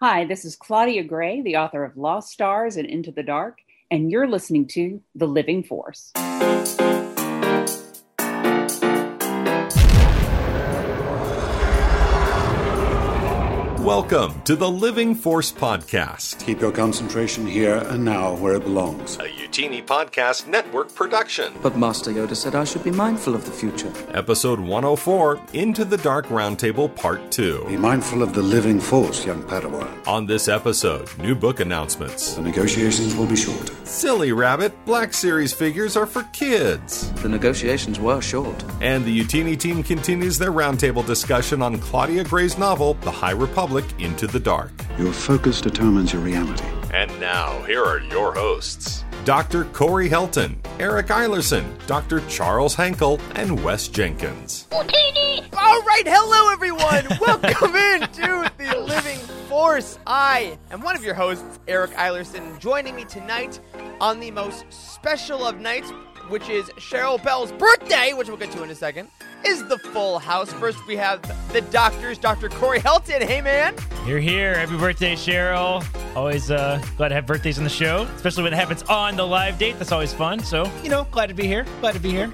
Hi, this is Claudia Gray, the author of Lost Stars and Into the Dark, and you're listening to The Living Force. Welcome to the Living Force Podcast, Keep your concentration here and now where it belongs. a Youtini Podcast Network production. But Master Yoda said I should be mindful of the future. Episode 104 Into the Dark Roundtable Part 2. Be mindful of the living force, young Padawan. On this episode, new book announcements. The negotiations will be short. Silly Rabbit, Black Series figures are for kids. The negotiations were short. And the Youtini team continues their roundtable discussion on Claudia Gray's novel, The High Republic Into the Dark. Your focus determines your reality. And now, here are your hosts Dr. Corey Helton, Eric Eilerson, Dr. Charles Hankel, and Wes Jenkins. All right, hello everyone. Welcome in to the Living Force. I am one of your hosts, Eric Eilerson. Joining me tonight on the most special of nights, which is Cheryl Bell's birthday, which we'll get to in a second, is the full house. First, we have the doctors, Dr. Corey Helton. Hey, man. You're here. Happy birthday, Cheryl. Always uh, glad to have birthdays on the show, especially when it happens on the live date. That's always fun. So, you know, glad to be here. Glad to be here.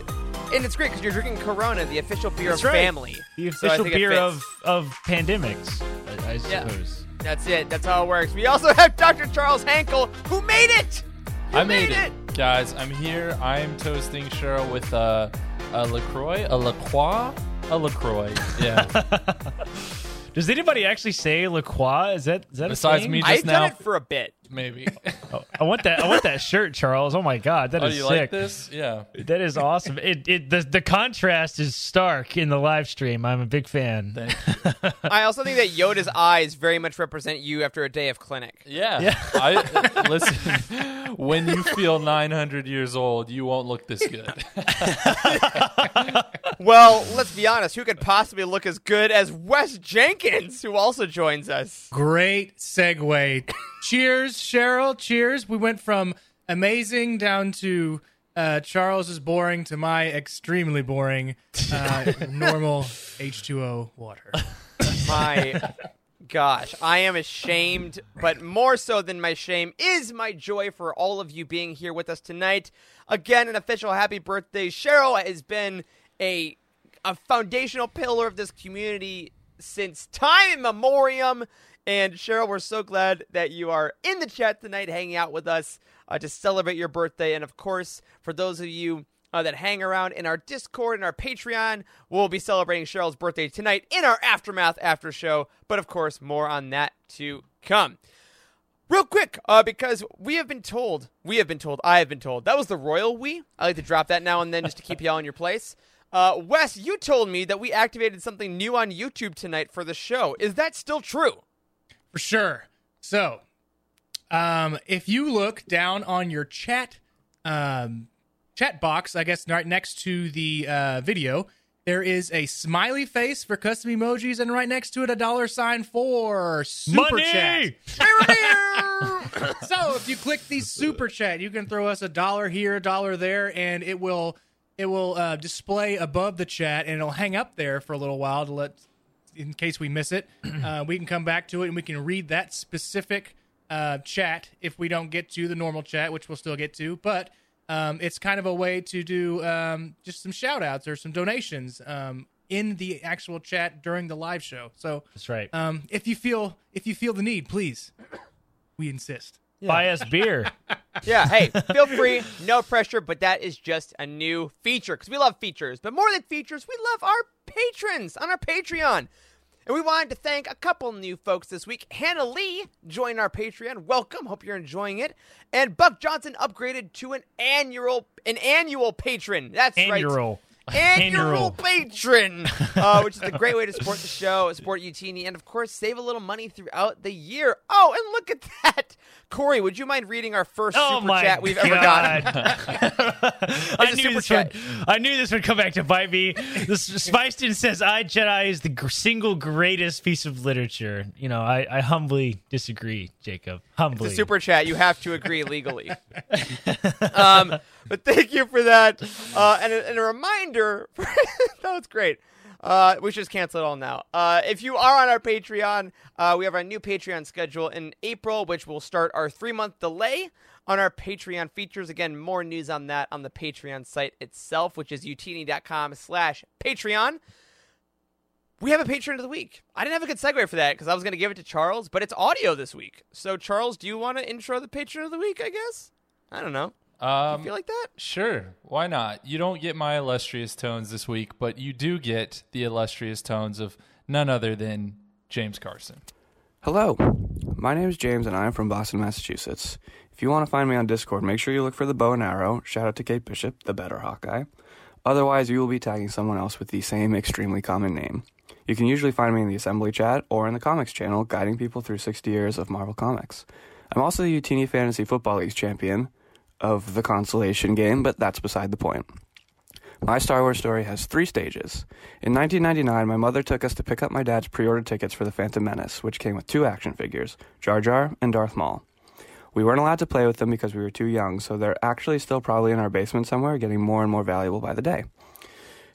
And it's great because you're drinking Corona, the official beer That's of right. family. The official think it beer of, of pandemics, I, I Yeah. suppose. That's it. That's how it works. We also have Dr. Charles Hankel, who made it. You I made it. Guys, I'm here. I'm toasting Cheryl with a, a LaCroix, a LaCroix, a LaCroix. Yeah. Does anybody actually say LaCroix? Is that is that Besides a thing? me just I've now. done it for a bit. Maybe. Oh, I want that. I want that shirt, Charles. Oh my God, that oh, is you sick. like this? Yeah. That is awesome. It, it the the contrast is stark in the live stream. I'm a big fan. Thank I also think that Yoda's eyes very much represent you after a day of clinic. Yeah. Yeah. I, listen, when you feel 900 years old, you won't look this good. Well, let's be honest. Who could possibly look as good as Wes Jenkins, who also joins us? Great segue. Cheers, Cheryl. Cheers. We went from amazing down to uh, Charles is boring to my extremely boring uh, normal H2O water. My gosh, I am ashamed, but more so than my shame is my joy for all of you being here with us tonight. Again, an official happy birthday. Cheryl has been a a foundational pillar of this community since time immemorium. And Cheryl, we're so glad that you are in the chat tonight, hanging out with us uh, to celebrate your birthday. And of course, for those of you uh, that hang around in our Discord and our Patreon, we'll be celebrating Cheryl's birthday tonight in our Aftermath After Show. But of course, more on that to come. Real quick, uh, because we have been told, we have been told, I have been told, that was the royal we. I like to drop that now and then just to keep y'all in your place. Uh, Wes, you told me that we activated something new on YouTube tonight for the show. Is that still true? For sure. So, um, if you look down on your chat um, chat box, I guess right next to the uh, video, there is a smiley face for custom emojis, and right next to it, a dollar sign for super Money! chat. so if you click the super chat, you can throw us a dollar here, a dollar there, and it will it will uh, display above the chat, and it'll hang up there for a little while to let in case we miss it. Uh, we can come back to it, and we can read that specific uh, chat if we don't get to the normal chat, which we'll still get to, but. Um, it's kind of a way to do um, just some shout outs or some donations um, in the actual chat during the live show. So That's right. um, if you feel if you feel the need, please, we insist. Buy us beer. Yeah, hey, feel free, no pressure, but that is just a new feature because we love features. But more than features, we love our patrons on our Patreon. And we wanted to thank a couple new folks this week. Hannah Lee joined our Patreon. Welcome. Hope you're enjoying it. And Buck Johnson upgraded to an annual an annual patron. That's. Annual. Annual Annual. patron, uh, which is a great way to support the show, support Youtini, and of course save a little money throughout the year. Oh, and look at that, Corey. Would you mind reading our first Oh super chat we've ever God. gotten? I a knew this chat. would. I knew this would come back to bite me. This Spyston says, "I Jedi is the single greatest piece of literature." You know, I, I humbly disagree, Jacob. Humbly. the super chat. You have to agree legally. um, but thank you for that. Uh, and, a, and a reminder, that was great. Uh, we should just cancel it all now. Uh, if you are on our Patreon, uh, we have our new Patreon schedule in April, which will start our three month delay on our Patreon features. Again, more news on that on the Patreon site itself, which is youtini.com slash Patreon. We have a patron of the week. I didn't have a good segue for that because I was going to give it to Charles, but it's audio this week. So, Charles, do you want to intro the patron of the week? I guess. I don't know. Um, You feel like that? Sure, why not? You don't get my illustrious tones this week, but you do get the illustrious tones of none other than James Carson. Hello, my name is James and I am from Boston, Massachusetts. If you want to find me on Discord, make sure you look for the bow and arrow. Shout out to Kate Bishop, the better Hawkeye. Otherwise, you will be tagging someone else with the same extremely common name. You can usually find me in the assembly chat or in the comics channel, guiding people through 60 years of Marvel Comics. I'm also the Youtini Fantasy Football League's champion of the consolation game, but that's beside the point. My Star Wars story has three stages. In 1999, my mother took us to pick up my dad's pre ordered tickets for The Phantom Menace, which came with two action figures Jar Jar and Darth Maul. We weren't allowed to play with them because we were too young, so they're actually still probably in our basement somewhere, getting more and more valuable by the day.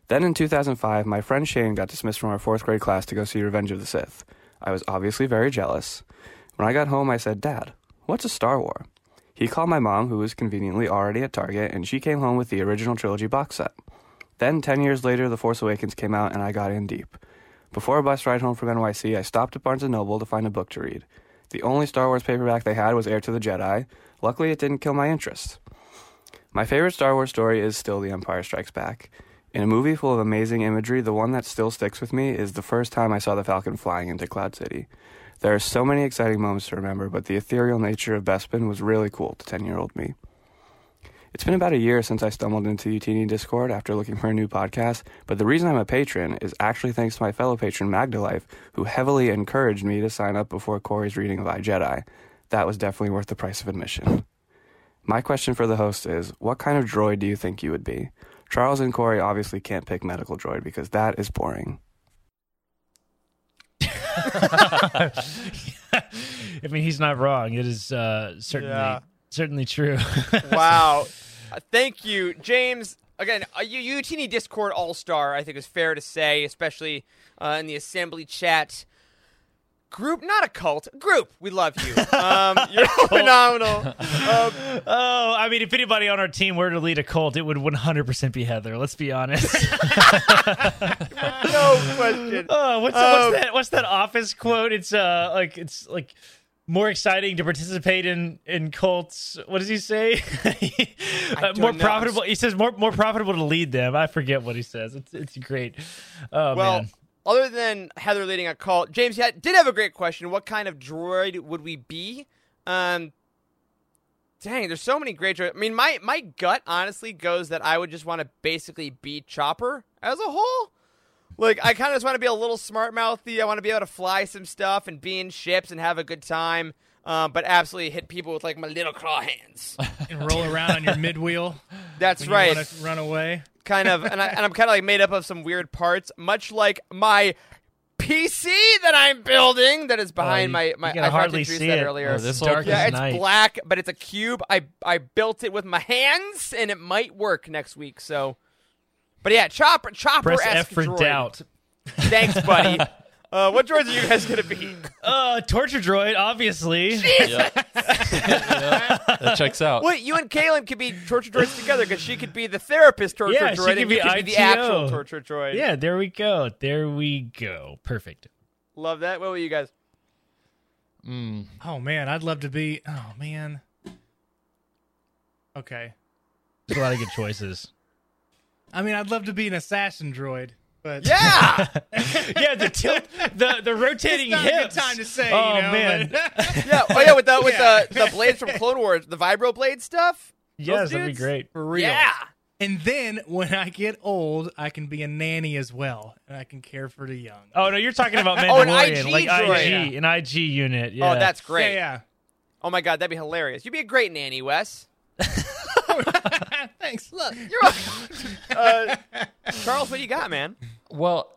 Then in 2005, my friend Shane got dismissed from our fourth grade class to go see Revenge of the Sith. I was obviously very jealous. When I got home, I said, Dad, what's a Star War? He called my mom, who was conveniently already at Target, and she came home with the original trilogy box set. Then, 10 years later, The Force Awakens came out, and I got in deep. Before a bus ride home from NYC, I stopped at Barnes & Noble to find a book to read. The only Star Wars paperback they had was Heir to the Jedi. Luckily, it didn't kill my interest. My favorite Star Wars story is still The Empire Strikes Back. In a movie full of amazing imagery, the one that still sticks with me is the first time I saw the Falcon flying into Cloud City. There are so many exciting moments to remember, but the ethereal nature of Bespin was really cool to 10 year old me. It's been about a year since I stumbled into Youtini Discord after looking for a new podcast, but the reason I'm a patron is actually thanks to my fellow patron Magdalife, who heavily encouraged me to sign up before Corey's reading of I Jedi. That was definitely worth the price of admission. My question for the host is what kind of droid do you think you would be? Charles and Corey obviously can't pick medical droid because that is boring. I mean, he's not wrong. It is uh, certainly Yeah. certainly true. wow. Uh, thank you, James. Again, a U- Youtini Discord All Star, I think is fair to say, especially uh, in the assembly chat group. Not a cult, group. We love you. Um, you're phenomenal. Um, oh, I mean, if anybody on our team were to lead a cult, it would 100% be Heather. Let's be honest. no question. Oh, what's, Um, what's that? What's that office quote? It's uh, like it's like more exciting to participate in in cults. What does he say? Uh, more know. profitable. He says more more profitable to lead them. I forget what he says. It's it's great. Oh well, man. Other than Heather leading a cult, James did have a great question. What kind of droid would we be? Um, dang, there's so many great droids. I mean, my my gut honestly goes that I would just want to basically be Chopper as a whole. Like, I kind of just want to be a little smart mouthy. I want to be able to fly some stuff and be in ships and have a good time. Um, but absolutely hit people with like my little claw hands. and roll around on your mid wheel. That's right. You want to run away. Kind of, and, I, and I'm kind of like made up of some weird parts, much like my PC that I'm building that is behind Oh, you- my my. you can I hardly see that it. earlier. Oh, this dark yeah, it's night. black, but it's a cube. I I built it with my hands, and it might work next week. So, but yeah, chopper chopper Press F for droid. doubt. Thanks, buddy. uh, what droids are you guys gonna be? Uh, torture droid, obviously. Yeah. Yeah, that checks out. Wait, you and Kaylin could be torture droids together because she could be the therapist torture Yeah, she droid, could and be you could be the ITO. actual torture droid. Yeah, there we go. There we go. Perfect. love that. What were you guys? Mm. Oh man, I'd love to be. Oh man. Okay. There's a lot of good choices. I mean, I'd love to be an assassin droid, but Yeah. yeah, the tilt, the the rotating It's not a good hips. time to say. Oh you know, man, but- Yeah. Oh yeah, with the with Yeah. the the blades from Clone Wars, the vibro blade stuff. yes, Those that'd be great. for real. Yeah. And then when I get old, I can be a nanny as well, and I can care for the young. Oh no, you're talking about Oh, an Mandalorian, IG like droid. IG, an IG unit. Yeah. Oh, that's great. Yeah, Oh my god, that'd be hilarious. You'd be a great nanny, Wes. Yeah. Thanks. Look, You're welcome. uh, Charles, what do you got, man? Well,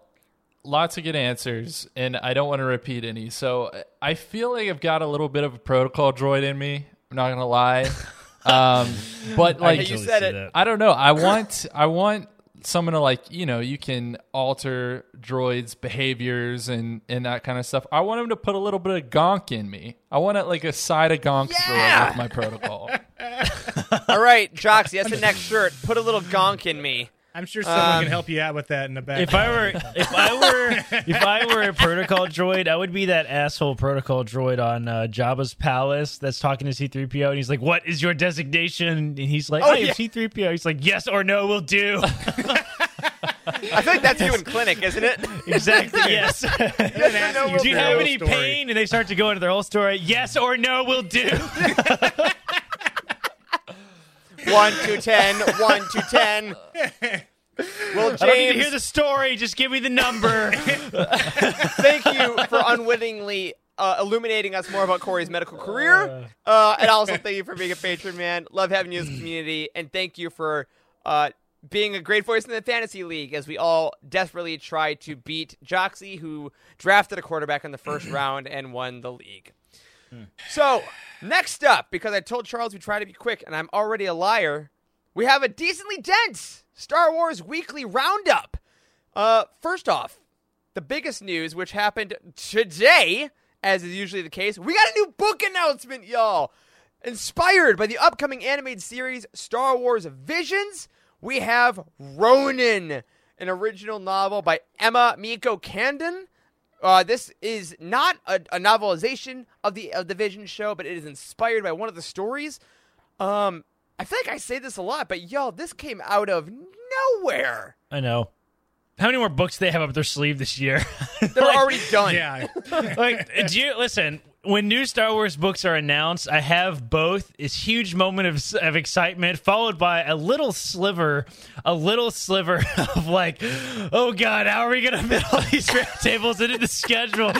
lots of good answers, and I don't want to repeat any. So I feel like I've got a little bit of a protocol droid in me. I'm not gonna lie, um, but like can you said it. that. I don't know. I want I want someone to like you know you can alter droids behaviors and and that kind of stuff i want him to put a little bit of gonk in me i want it like a side of gonk Yeah! with my protocol All right, Joxy, that's the next shirt. Put a little gonk in me. I'm sure someone Um, can help you out with that in the back. If I were if I were if I were a protocol droid, I would be that asshole protocol droid on uh, Jabba's palace that's talking to C-3PO and he's like, "What is your designation?" And he's like, Oh, "I am yeah. C-3PO." He's like, "Yes or no will do." I think that's you in clinic, isn't it? exactly. Yes. Yes or no will do you have any story. pain? And they start to go into their whole story. Yes or no will do. One to ten. One to ten. Well, I don't need to James, hear the story. Just give me the number. thank you for unwittingly uh, illuminating us more about Corey's medical career, uh, and also thank you for being a patron, man. Love having you as a community, and thank you for uh, being a great voice in the fantasy league as we all desperately try to beat Joxy, who drafted a quarterback in the first round and won the league. So next up, because I told Charles we try to be quick, and I'm already a liar, we have a decently dense Star Wars weekly roundup. Uh, first off, the biggest news, which happened today, as is usually the case, we got a new book announcement, y'all. Inspired by the upcoming animated series Star Wars Visions, we have Ronin, an original novel by Emma Mieko Candon. Uh, this is not a, a novelization of the of the Vision show, but it is inspired by one of the stories. Um, I feel like I say this a lot, but y'all, this came out of nowhere. I know. How many more books do they have up their sleeve this year? They're already done. yeah, like, do you listen? When new Star Wars books are announced, I have both. It's huge moment of of excitement, followed by a little sliver, a little sliver of like, oh god, how are we gonna fit all these round tables into the schedule?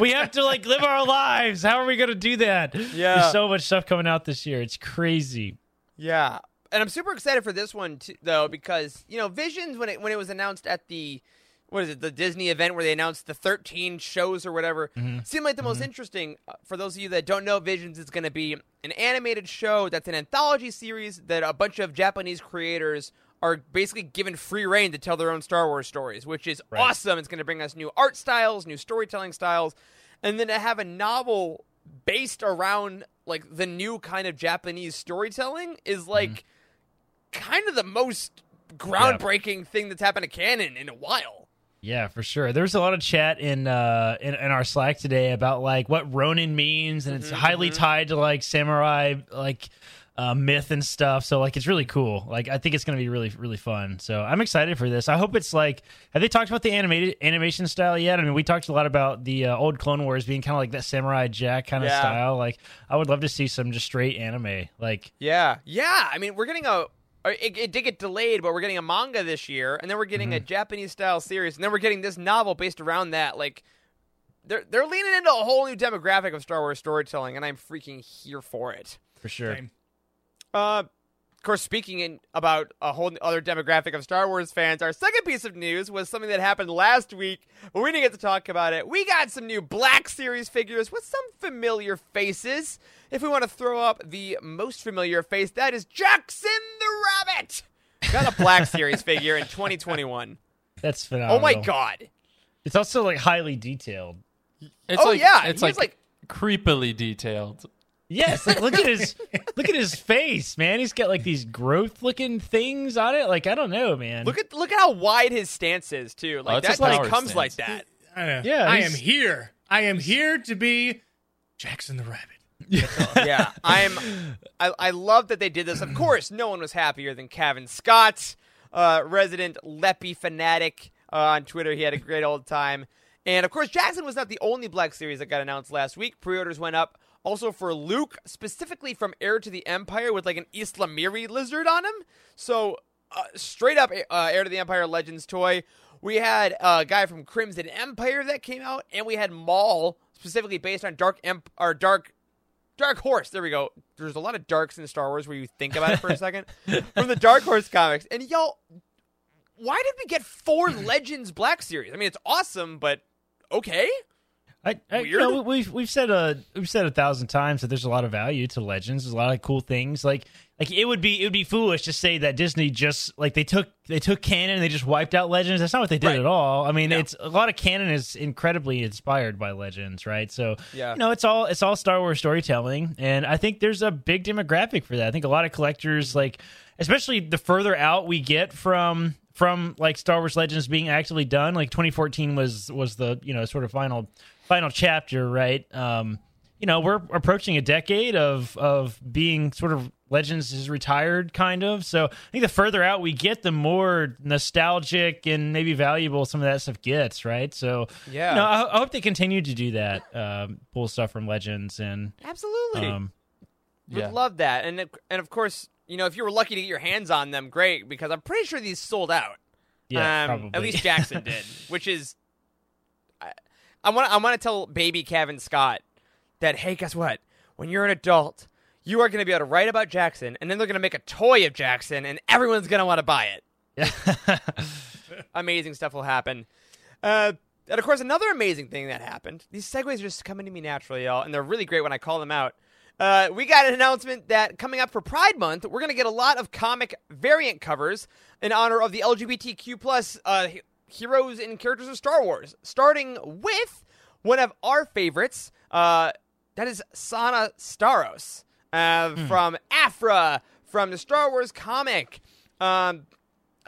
We have to like live our lives. How are we gonna do that? Yeah. there's so much stuff coming out this year. It's crazy. Yeah, and I'm super excited for this one too, though, because you know, Visions when it when it was announced at the what is it, the Disney event where they announced the 13 shows or whatever, mm-hmm. seemed like the most mm-hmm. interesting. Uh, for those of you that don't know, Visions is going to be an animated show that's an anthology series that a bunch of Japanese creators are basically given free reign to tell their own Star Wars stories, which is awesome. It's going to bring us new art styles, new storytelling styles, and then to have a novel based around like the new kind of Japanese storytelling is mm-hmm. like kind of the most groundbreaking thing that's happened to canon in a while. Yeah, for sure. There was a lot of chat in uh in, in our Slack today about like what Ronin means, and it's highly tied to like samurai like uh, myth and stuff. So like it's really cool. Like I think it's gonna be really really fun. So I'm excited for this. I hope it's like have they talked about the animated animation style yet? I mean, we talked a lot about the uh, old Clone Wars being kind of like that samurai jack kind of Yeah. style. Like I would love to see some just straight anime. Like Yeah, yeah. I mean, we're getting a. or It, it did get delayed, but we're getting a manga this year, and then we're getting a Japanese style series, and then we're getting this novel based around that. Like, they're they're leaning into a whole new demographic of Star Wars storytelling, and I'm freaking here for it. for sure. Same. Uh, of course, speaking in, about a whole other demographic of Star Wars fans, our second piece of news was something that happened last week, but we didn't get to talk about it. We got some new Black Series figures with some familiar faces. If we want to throw up the most familiar face, that is Jaxxon the Rabbit. Got a Black Series figure in 2021. That's phenomenal. Oh my god. It's also like highly detailed. It's Oh, like, yeah, it's he's like, like- creepily detailed. Yes, like look at his look at his face, man. He's got like these growth looking things on it. Like I don't know, man. Look at look at how wide his stance is too. Like it's a that just comes stance. like that. I. Yeah, I am here. I am here to be Jaxxon the Rabbit. yeah, I'm. I, I love that they did this. Of course, no one was happier than Kevin Scott, uh, resident Lepi fanatic uh, on Twitter. He had a great old time, and of course, Jaxxon was not the only Black Series that got announced last week. Pre-orders went up also for Luke, specifically from Heir to the Empire, with like an ysalamiri lizard on him. So uh, straight up uh, Heir to the Empire Legends toy. We had a guy from Crimson Empire that came out, and we had Maul specifically based on Dark Emp- or Dark Dark Horse. There we go. There's a lot of darks in Star Wars where you think about it for a second. From the Dark Horse comics. And y'all, why did we get four Legends Black series? I mean, it's awesome, but okay. I, I you know, we've we've said a we've said a thousand times that there's a lot of value to legends. There's a lot of cool things. Like like it would be it would be foolish to say that Disney just like they took they took canon and they just wiped out legends. That's not what they did Right. at all. I mean, No. it's a lot of canon is incredibly inspired by legends, right? So Yeah. you know, it's all it's all Star Wars storytelling, and I think there's a big demographic for that. I think a lot of collectors mm-hmm. like, especially the further out we get from from like Star Wars Legends being actively done. Like 2014 was was the you know sort of final final chapter, right? Um, you know, we're approaching a decade of of being sort of Legends is retired, kind of. So I think the further out we get, the more nostalgic and maybe valuable some of that stuff gets, right? So Yeah. you know, I, I hope they continue to do that, um, pull stuff from Legends and Absolutely. um, Would love that. And and of course, you know, if you were lucky to get your hands on them, great, because I'm pretty sure these sold out. yeah, um, probably At least Jaxxon did, which is. I- want. I want to tell baby Kevin Scott that hey, guess what? When you're an adult, you are going to be able to write about Jaxxon, and then they're going to make a toy of Jaxxon, and everyone's going to want to buy it. amazing stuff will happen. Uh, and of course, another amazing thing that happened. These segues are just coming to me naturally, y'all, and they're really great when I call them out. Uh, we got an announcement that coming up for Pride Month, we're going to get a lot of comic variant covers in honor of the LGBTQ plus uh, heroes and characters of Star Wars, starting with one of our favorites. Uh, that is Sana Starros uh, from Aphra, from the Star Wars comic. Um,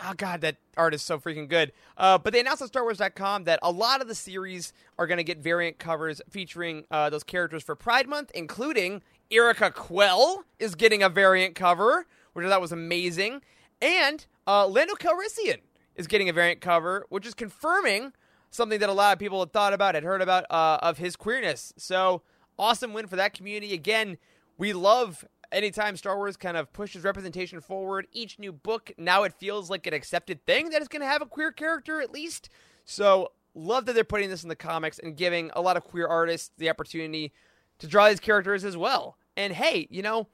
oh god, that art is so freaking good. Uh, but they announced on StarWars.com that a lot of the series are going to get variant covers featuring uh, those characters for Pride Month, including Yrica Quell is getting a variant cover, which I thought was amazing, and uh, Lando Calrissian is getting a variant cover, which is confirming something that a lot of people had thought about, had heard about uh, of his queerness. So awesome win for that community. Again, we love anytime Star Wars kind of pushes representation forward. Each new book now it feels like an accepted thing that it's going to have a queer character at least. So love that they're putting this in the comics and giving a lot of queer artists the opportunity to draw these characters as well. And hey, you know,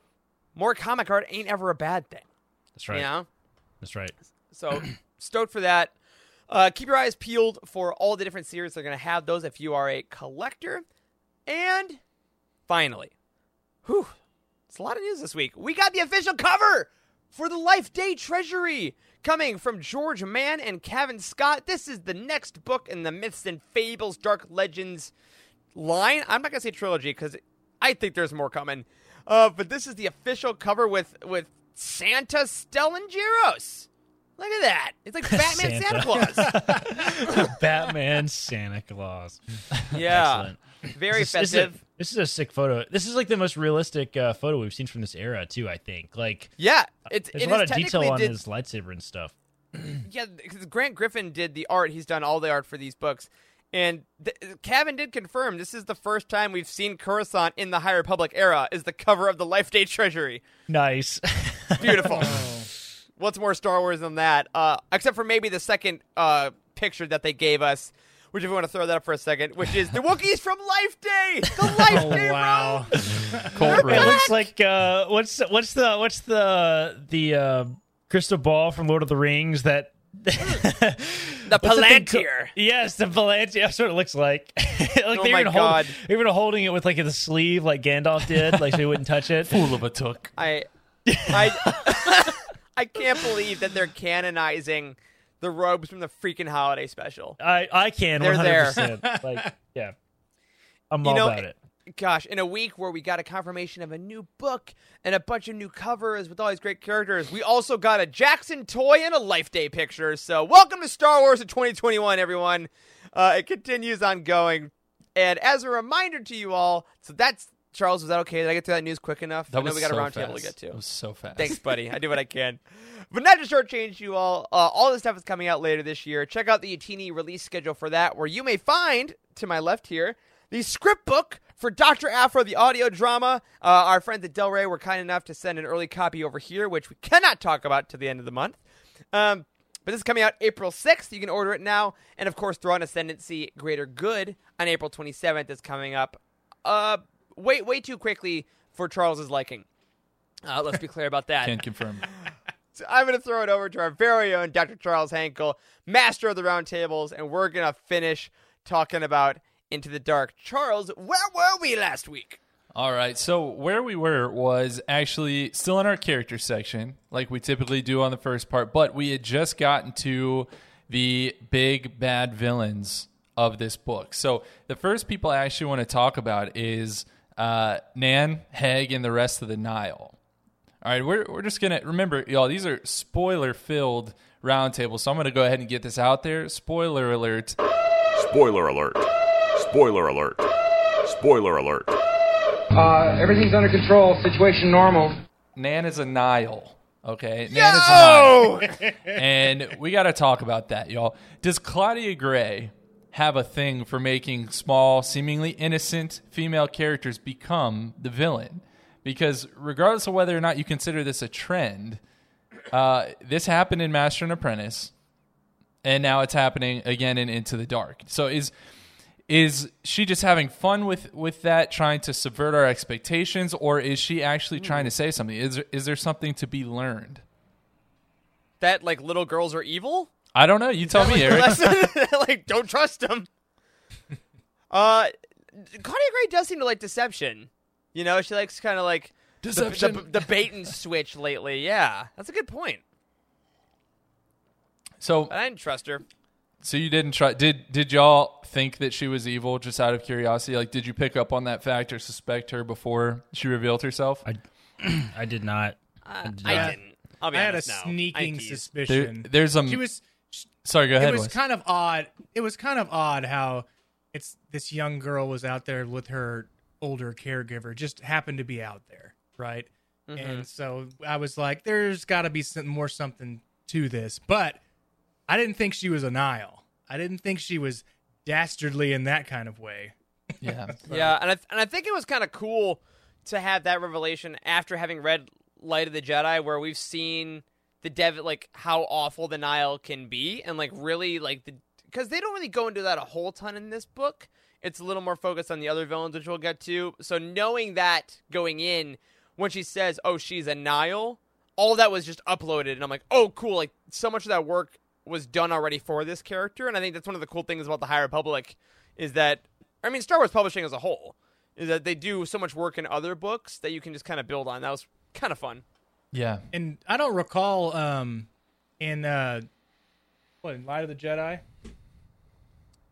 more comic art ain't ever a bad thing. that's right. You know. That's right. So stoked for that. Uh, keep your eyes peeled for all the different series they're going to have those if you are a collector. And finally, whew, it's a lot of news this week. We got the official cover for the Life Day Treasury coming from George Mann and Kevin Scott. This is the next book in the Myths and Fables Dark Legends line. I'm not going to say trilogy because I think there's more coming. Uh, but this is the official cover with with Santa Stellangeros. Look at that. It's like Batman Santa, Santa. Claus. Batman Santa Claus. Yeah. Excellent. Very This is- this is a- festive. This is a sick photo. This is like the most realistic uh, photo we've seen from this era too. I think. Like, yeah. It's, there's it a lot is of detail on did- his lightsaber and stuff. Yeah, because Grant Griffin did the art. He's done all the art for these books. And th- Kevin did confirm this is the first time we've seen Coruscant in the High Republic era is the cover of the Life Day Treasury. Nice. Beautiful. What's more Star Wars than that? Uh, except for maybe the second uh, picture that they gave us, which if you want to throw that up for a second, which is the Wookiees from Life Day. The Life Oh Day wow! Colt it looks like uh, what's what's the what's the the uh, crystal ball from Lord of the Rings that. The What's the Palantir. yes, the Palantir. That's what it looks like. like Oh they my were God. Hold, they were holding it with like the sleeve, like Gandalf did, like so he wouldn't touch it. Fool of a took. I, I, I can't believe that they're canonizing the robes from the freaking holiday special. I I can They're there. hundred percent. Like yeah, I'm You all know, about it. Gosh, in a week where we got a confirmation of a new book and a bunch of new covers with all these great characters, we also got a Jaxxon toy and a Life Day picture. So, welcome to Star Wars in 2021, everyone. Uh, it continues on going. And as a reminder to you all, so that's Charles. Was that okay? Did I get to that news quick enough? That I know was we got so a round fast. table to get to. It was so fast. Thanks, buddy. I do what I can. But not to shortchange you all, uh, all this stuff is coming out later this year. Check out the Youtini release schedule for that, where you may find, to my left here, the script book for Dr. Aphra, the audio drama. Uh, our friends at Del Rey were kind enough to send an early copy over here, which we cannot talk about to the end of the month. Um, but this is coming out April 6th. You can order it now. And of course, Thrawn Ascendancy Greater Good on April 27th is coming up. Uh, way, way too quickly for Charles's liking. Uh, let's be clear about that. Can't confirm. So I'm going to throw it over to our very own Dr. Charles Hankel, master of the round tables, and we're going to finish talking about Into the Dark. Charles, where were we last week? All right. So where we were was actually still in our character section, like we typically do on the first part, but we had just gotten to the big bad villains of this book. So the first people I actually want to talk about is uh, Nan, Hague, and the rest of the Nihil. All right, we're, we're just going to remember, y'all, these are spoiler filled roundtables. So I'm going to go ahead and get this out there. Spoiler alert. Spoiler alert. Spoiler alert. Spoiler alert. Uh, everything's under control. Situation normal. Nan is a Nihil. Okay, Nan is a Nihil. and we got to talk about that, y'all. Does Claudia Gray have a thing for making small, seemingly innocent female characters become the villain? Because regardless of whether or not you consider this a trend, uh, this happened in Master and Apprentice, and now it's happening again in Into the Dark. So is is she just having fun with with that, trying to subvert our expectations, or is she actually trying to say something? Is is there something to be learned? That like little girls are evil? I don't know. You tell me, Eric. like don't trust him. Uh, Claudia Gray does seem to like deception. You know, she likes kind of like the- Deception. the, the bait and switch lately. Yeah, that's a good point. So I didn't trust her. So you didn't try? Did did y'all think that she was evil just out of curiosity? Like, did you pick up on that fact or suspect her before she revealed herself? I, I did not. Uh, did I not. didn't. I'll be I had a honest, no. I sneaking teased. There, suspicion. there's a. she was. Sorry, go ahead. it was Wes. kind of odd. It was kind of odd how it's this young girl was out there with her older caregiver, just happened to be out there, right? Mm-hmm. And so I was like, "There's got to be some more something to this," but I didn't think she was a Nihil. I didn't think she was dastardly in that kind of way. yeah. Yeah, and I and I think it was kind of cool to have that revelation after having read Light of the Jedi, where we've seen the dev like how awful the Nihil can be, and like really like the because they don't really go into that a whole ton in this book. It's a little more focused on the other villains, which we'll get to. So knowing that going in, when she says, "Oh, she's a Nihil," all that was just uploaded, and I'm like, "Oh, cool!" Like so much of that work was done already for this character, and I think that's one of the cool things about the High Republic is that I mean, Star Wars publishing as a whole is that they do so much work in other books that you can just kind of build on. That was kind of fun. Yeah. And I don't recall um in uh what in Light of the Jedi.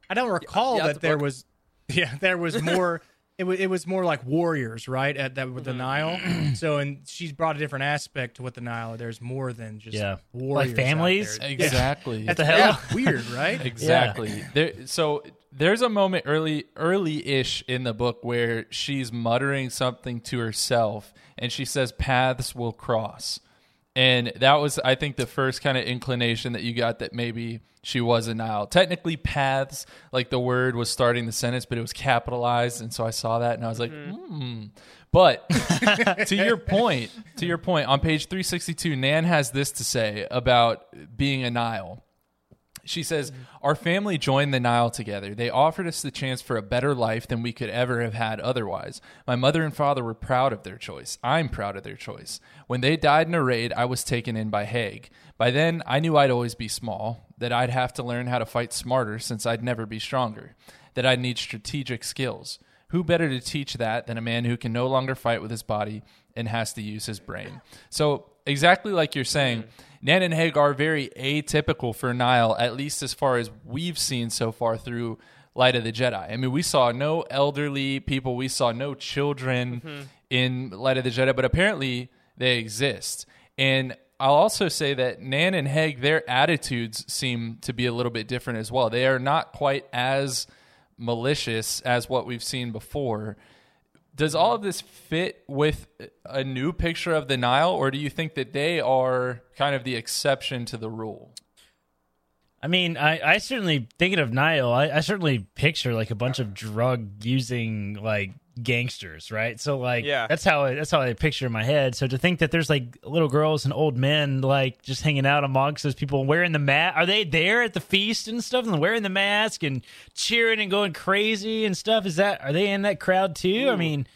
I don't recall yeah, that the there book. was yeah, there was more it was it was more like warriors, right? At that with the Mm-hmm. Nihil. so and she's brought a different aspect to what the Nihil. There's more than just Yeah. warriors. Like families? out there. Exactly. That's the hell? yeah, weird, right? Exactly. There, so there's a moment early, early-ish in the book where she's muttering something to herself, and she says, "Paths will cross," and that was, I think, the first kind of inclination that you got that maybe she was a Nihil. Technically, paths, like the word was starting the sentence, but it was capitalized, and so I saw that, and I was like, hmm. But to your point, to your point, on page 362, Nan has this to say about being a Nihil. She says, Our family joined the Nihil together. They offered us the chance for a better life than we could ever have had otherwise. My mother and father were proud of their choice. I'm proud of their choice. When they died in a raid, I was taken in by Hague. By then, I knew I'd always be small, that I'd have to learn how to fight smarter since I'd never be stronger, that I'd need strategic skills. Who better to teach that than a man who can no longer fight with his body and has to use his brain? So, exactly like you're saying, Nan and Hague are very atypical for Nihil, at least as far as we've seen so far through Light of the Jedi. I mean, we saw no elderly people, we saw no children mm-hmm. in Light of the Jedi, but apparently they exist. And I'll also say that Nan and Hague, their attitudes seem to be a little bit different as well. They are not quite as malicious as what we've seen before. Does all of this fit with a new picture of the Nihil, or do you think that they are kind of the exception to the rule? I mean, I, I certainly thinking of Nihil. I, I certainly picture like a bunch of drug using like gangsters, right? So like, Yeah. that's how I, that's how I picture in my head. So to think that there's like little girls and old men like just hanging out amongst those people wearing the mask, are they there at the feast and stuff and wearing the mask and cheering and going crazy and stuff? Is that are they in that crowd too? I mean,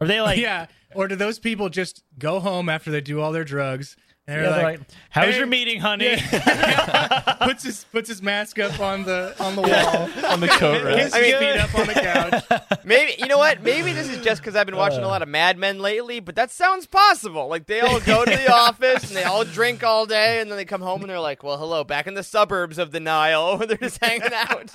are they like yeah. Or do those people just go home after they do all their drugs And they're they're like, like, "How's "Hey." your meeting, honey?" puts his puts his mask up on the on the wall. on the coat rack. His I mean- feet up on the couch. Maybe you know what? Maybe this is just because I've been watching a uh. lot of Mad Men lately, but that sounds possible. Like they all go to the office and they all drink all day, and then they come home and they're like, "Well, hello, back in the suburbs of the Nihil, where they're just hanging out."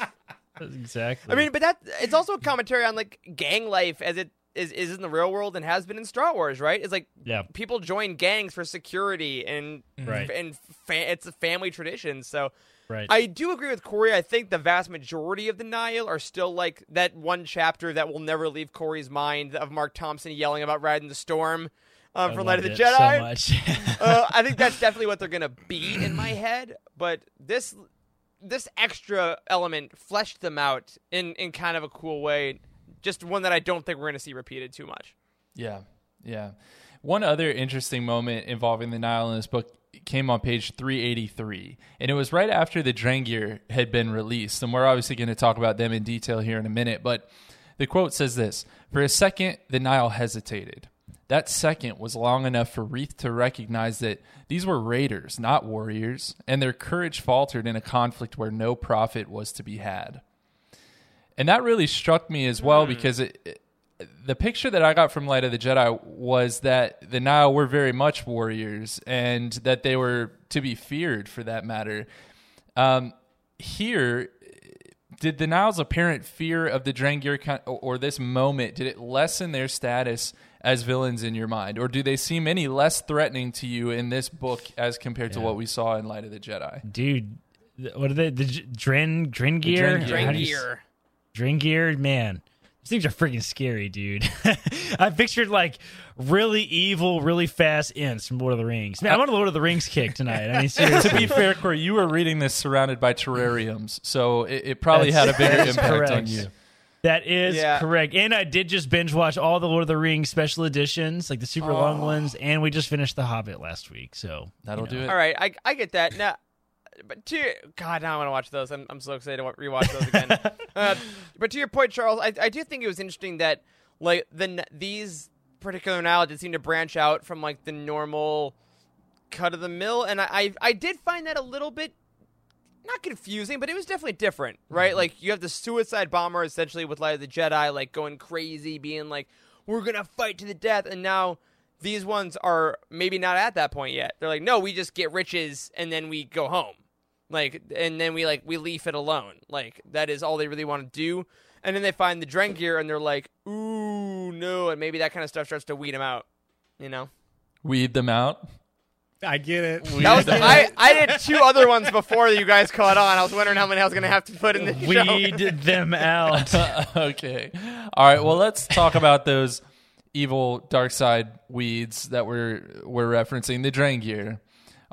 exactly. I mean, but that it's also a commentary on like gang life as it is is in the real world and has been in Star Wars, right? It's like Yeah. people join gangs for security and Right. and fa- it's a family tradition. So right. I do agree with Corey. I think the vast majority of the Nihil are still like that one chapter that will never leave Corey's mind of Marc Thompson yelling about riding the storm um, from Light of the Jedi. So much. uh, I think that's definitely what they're gonna be in my head. But this this extra element fleshed them out in in kind of a cool way. Just one that I don't think we're gonna see repeated too much. Yeah, yeah. One other interesting moment involving the Nihil in this book came on page 383, and it was right after the Drangir had been released. And we're obviously going to talk about them in detail here in a minute, but the quote says this For a second, the Nihil hesitated. That second was long enough for Reath to recognize that these were raiders, not warriors, and their courage faltered in a conflict where no profit was to be had. And that really struck me as well because it, it- the picture that I got from Light of the Jedi was that the Nihil were very much warriors and that they were to be feared for that matter. Um, here, did the Nihil's apparent fear of the Drangir kind or, or this moment did it lessen their status as villains in your mind, or do they seem any less threatening to you in this book as compared to what we saw in Light of the Jedi? dude. What are they? The J- Dren Drengear? Drengir. How do you s- Drangir. Drengear, man. These things are freaking scary, dude. I pictured like really evil, really fast Ents from Lord of the Rings. Man, I want on a Lord of the Rings kick tonight. I mean, to be fair, Corey, you were reading this surrounded by terrariums, so it, it probably had a bigger that's impact on you. That is Yeah. correct. And I did just binge watch all the Lord of the Rings special editions, like the super long ones, and we just finished The Hobbit last week. So That'll do it. All right, I I get that. Now, but to God, now I want to watch those. I'm I'm so excited to wa- rewatch those again. uh, but to your point, Charles, I I do think it was interesting that like the these particular analogies seem to branch out from like the normal cut of the mill, and I I, I did find that a little bit not confusing, but it was definitely different, right? Like you have the suicide bomber essentially with Light of the Jedi, like going crazy, being like, "We're gonna fight to the death," and now these ones are maybe not at that point yet. They're like, "No, we just get riches and then we go home, like, and then we like we leave it alone. Like that is all they really want to do." And then they find the Drengir and they're like, "Ooh, no," and maybe that kind of stuff starts to weed them out, you know. Weed them out. I get it. That was I. I did two other ones before you guys caught on. I was wondering how many I was gonna have to put in the show. weed them out. okay. All right. Well, let's talk about those evil dark side weeds that we're we're referencing. The Drangir.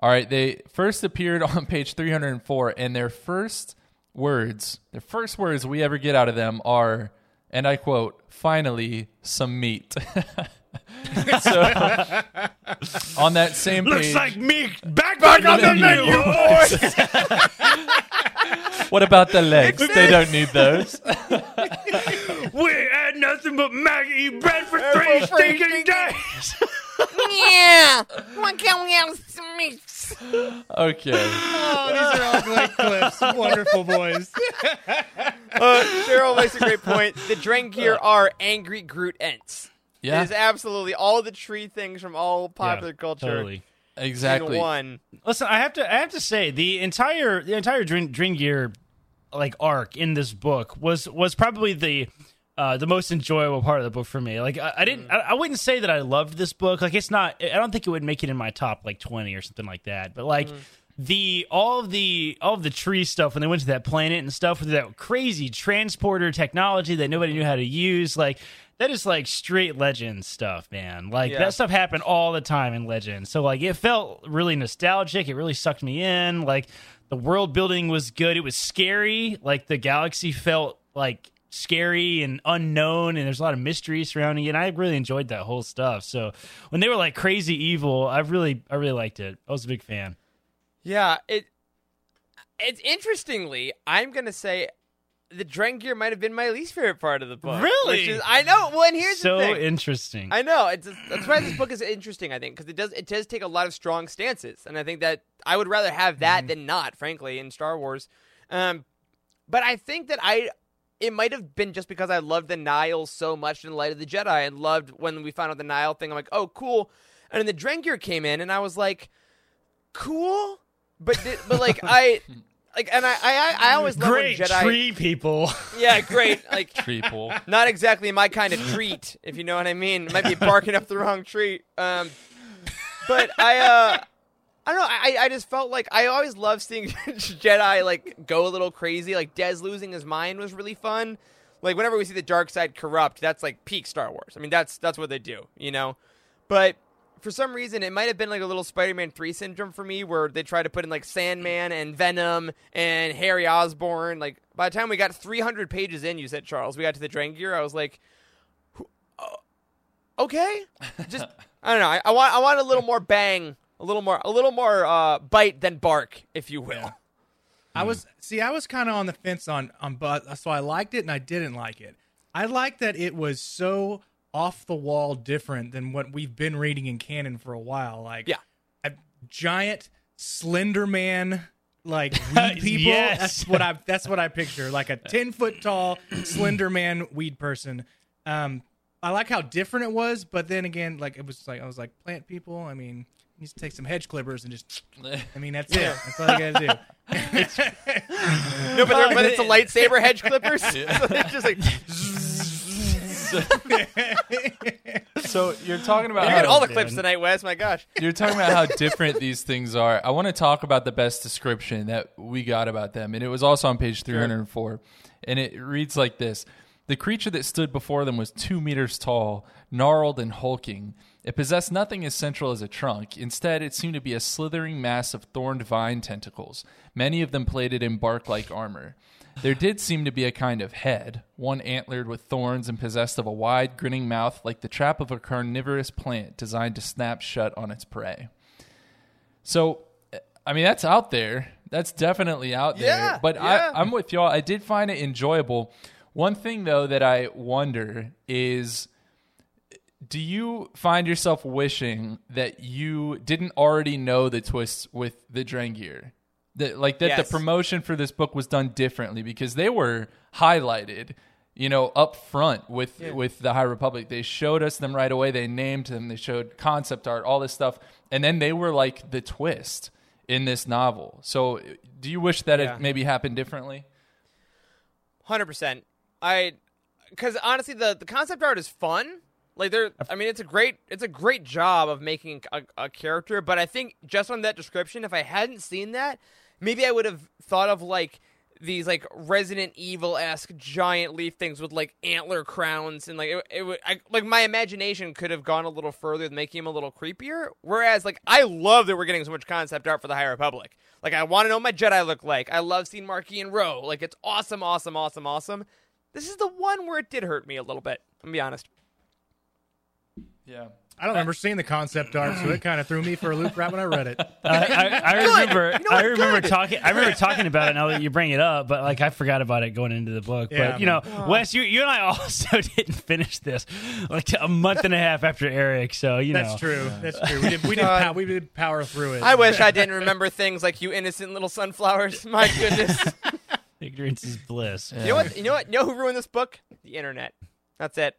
All right. They first appeared on page 304, and their first words, their first words we ever get out of them are, and I quote, "Finally, some meat." so on that same Looks page, like me back, back on the menu, boys. what about the legs? they don't need those. we had nothing but Maggie bread for three stinking days. yeah. Why can't we have some meat? Okay. Oh, these are all great clips. Wonderful boys. Uh, Cheryl makes a great point. The Drengir are angry Groot ents. Yeah. It is absolutely all the tree things from all popular culture Totally. Exactly. one. Listen, I have to I have to say the entire the entire Drin, Gear like arc in this book was was probably the uh, the most enjoyable part of the book for me. Like I, I didn't I, I wouldn't say that I loved this book. Like it's not I don't think it would make it in my top like 20 or something like that. But like the all of the all of the tree stuff when they went to that planet and stuff with that crazy transporter technology that nobody knew how to use like that is like straight legend stuff man. Like Yeah. that stuff happened all the time in legend. So like it felt really nostalgic. It really sucked me in. Like the world building was good. It was scary. Like the galaxy felt like scary and unknown and there's a lot of mystery surrounding it. And i really enjoyed that whole stuff. So when they were like crazy evil i really i really liked it. I was a big fan. Yeah, it. It's interestingly, I'm gonna say, the Drengir might have been my least favorite part of the book. Really? Is, I know. Well, and here's so the thing. interesting. I know. It's that's why this book is interesting. I think because it does it does take a lot of strong stances, and I think that I would rather have that than not, frankly, in Star Wars. Um, but I think that I it might have been just because I loved the Nihil so much in Light of the Jedi, and loved when we found out the Nihil thing. I'm like, oh, cool. And then the Drengir came in, and I was like, cool, but di- but like I. Like and I I, I always love when Jedi tree people. yeah great like tree people. not exactly my kind of treat, if you know what I mean. Might be barking up the wrong tree. Um, but I, uh, I don't know. I, I just felt like I always love seeing Jedi like go a little crazy. Like Dez losing his mind was really fun. Like whenever we see the dark side corrupt, that's like peak Star Wars. I mean, that's that's what they do, you know. But for some reason, it might have been like a little Spider-Man three syndrome for me, where they tried to put in like Sandman and Venom and Harry Osborn. Like by the time we got 300 pages in, you said Charles, we got to the Drengir. I was like, "Who- uh, okay, just I don't know. I, I want I want a little more bang, a little more a little more uh, bite than bark, if you will. I was see, I was kind of on the fence on on but so I liked it and I didn't like it. I liked that it was so off the wall different than what we've been reading in canon for a while. Like Yeah. a giant slender man like weed people. Yes. That's what I that's what I picture. Like a ten foot tall slender man weed person. Um I like how different it was, but then again, like it was like I was like plant people. I mean, you just take some hedge clippers and just. I mean, that's it. That's all you gotta do. No, but, but it's a lightsaber hedge clippers. So just like So you're talking about you get how, all the clips tonight, Wes. My gosh. you're talking about how different these things are. I want to talk about the best description that we got about them, and it was also on page 304, and it reads like this: The creature that stood before them was two meters tall, gnarled and hulking. It possessed nothing as central as a trunk. Instead, it seemed to be a slithering mass of thorned vine tentacles, many of them plated in bark-like armor. There did seem to be a kind of head, one antlered with thorns and possessed of a wide, grinning mouth like the trap of a carnivorous plant designed to snap shut on its prey. So, I mean, that's out there. That's definitely out there. Yeah, but yeah. I, I'm with y'all. I did find it enjoyable. One thing, though, that I wonder is do you find yourself wishing that you didn't already know the twists with the Drengir? That like that Yes. the promotion for this book was done differently because they were highlighted, you know, up front with with the High Republic. They showed us them right away. They named them. They showed concept art, all this stuff, and then they were like the twist in this novel. So, do you wish that Yeah. it maybe happened differently? Hundred percent. I because honestly, the the concept art is fun. Like there, I mean, it's a great it's a great job of making a, a character. But I think just on that description, if I hadn't seen that, maybe I would have thought of like these like Resident Evil esque giant leaf things with like antler crowns and like it, it would I, like my imagination could have gone a little further making him a little creepier. Whereas like I love that we're getting so much concept art for the High Republic. Like I want to know what my Jedi look like. I love seeing Marchion Ro. Like it's awesome, awesome, awesome, awesome. This is the one where it did hurt me a little bit. I'm be honest. Yeah. I don't remember seeing the concept art, so it kind of threw me for a loop right when I read it. Uh, I, I, I remember. You know I remember Good. talking. I remember talking about it. Now that you bring it up, but like I forgot about it going into the book. Yeah, but you know, Oh. Wes, you you and I also didn't finish this like a month and a half after Eric. So you know That's true. That's true. We did, we did, God. pow- we did power through it. I wish I didn't remember things like you innocent little sunflowers. My goodness. ignorance is bliss. You know what? You know what? You know who ruined this book? The internet. That's it.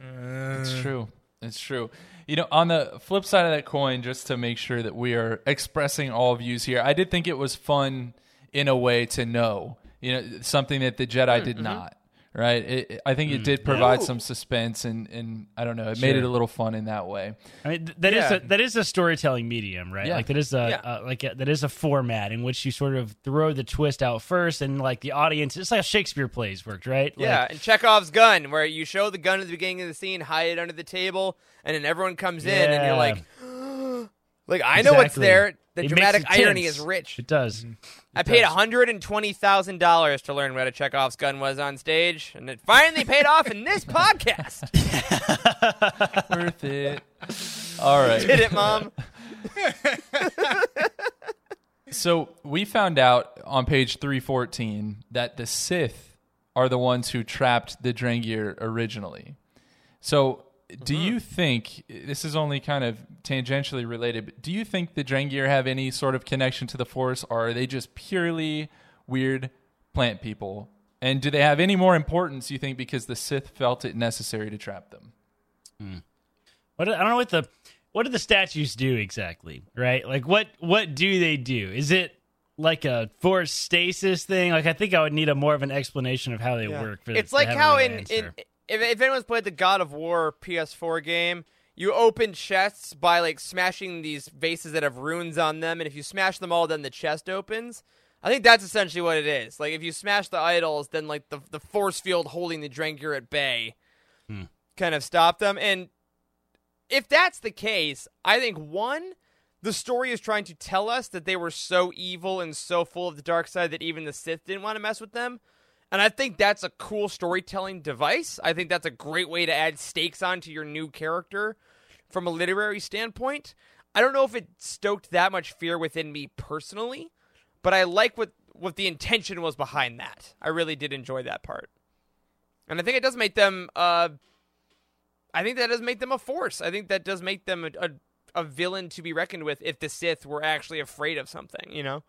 Uh, it's true. It's true. You know, on the flip side of that coin, just to make sure that we are expressing all views here, I did think it was fun in a way to know, you know, something that the Jedi Mm, did mm-hmm. not. Right. It, it- I think it did provide No. some suspense, and, and I don't know, it made it a little fun in that way. I mean, th- that is Yeah. a that is a storytelling medium, right? Yeah. Like that is a Yeah. uh, like a, that is a format in which you sort of throw the twist out first, and like the audience, it's like how Shakespeare plays worked, right? Like, Yeah, and Chekhov's gun, where you show the gun at the beginning of the scene, hide it under the table, and then everyone comes in, and you're like, like I know what's there. The It dramatic irony is rich. It does. I paid hundred and twenty thousand dollars to learn where a Chekhov's gun was on stage, and it finally paid off in this podcast. Worth it. All right. Did it, Mom? So we found out on page 314 that the Sith are the ones who trapped the Drengir originally. So, do Mm-hmm. you think this is only kind of tangentially related? But do you think the Drengir have any sort of connection to the Force, or are they just purely weird plant people? And do they have any more importance? You think because the Sith felt it necessary to trap them? Hmm. What I don't know what the what do the statues do exactly, right? Like what what do they do? Is it like a force stasis thing? Like I think I would need a more of an explanation of how they work. For It's to like how in, in if, if anyone's played the God of War PS4 game, you open chests by like smashing these vases that have runes on them, and if you smash them all, then the chest opens. I think that's essentially what it is. Like if you smash the idols, then like the the force field holding the Drengir at bay hmm. kind of stop them. And if that's the case, I think one, the story is trying to tell us that they were so evil and so full of the dark side that even the Sith didn't want to mess with them. And I think that's a cool storytelling device. I think that's a great way to add stakes onto your new character from a literary standpoint. I don't know if it stoked that much fear within me personally, but I like what what the intention was behind that. I really did enjoy that part. And I think it does make them uh I think that does make them a force. I think that does make them a, a, a villain to be reckoned with if the Sith were actually afraid of something, you know?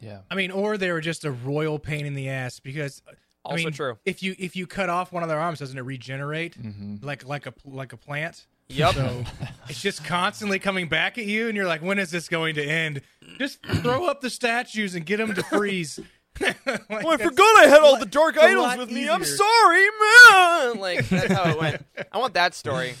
Yeah. I mean, or they were just a royal pain in the ass because. I Also mean, true. If you if you cut off one of their arms, doesn't it regenerate mm-hmm. like like a like a plant? Yep. So it's just constantly coming back at you, and you're like, when is this going to end? Just throw up the statues and get them to freeze. Like, Oh, I forgot I had all the dark idols lot with me. I'm sorry, man. Like that's how it went. I want that story.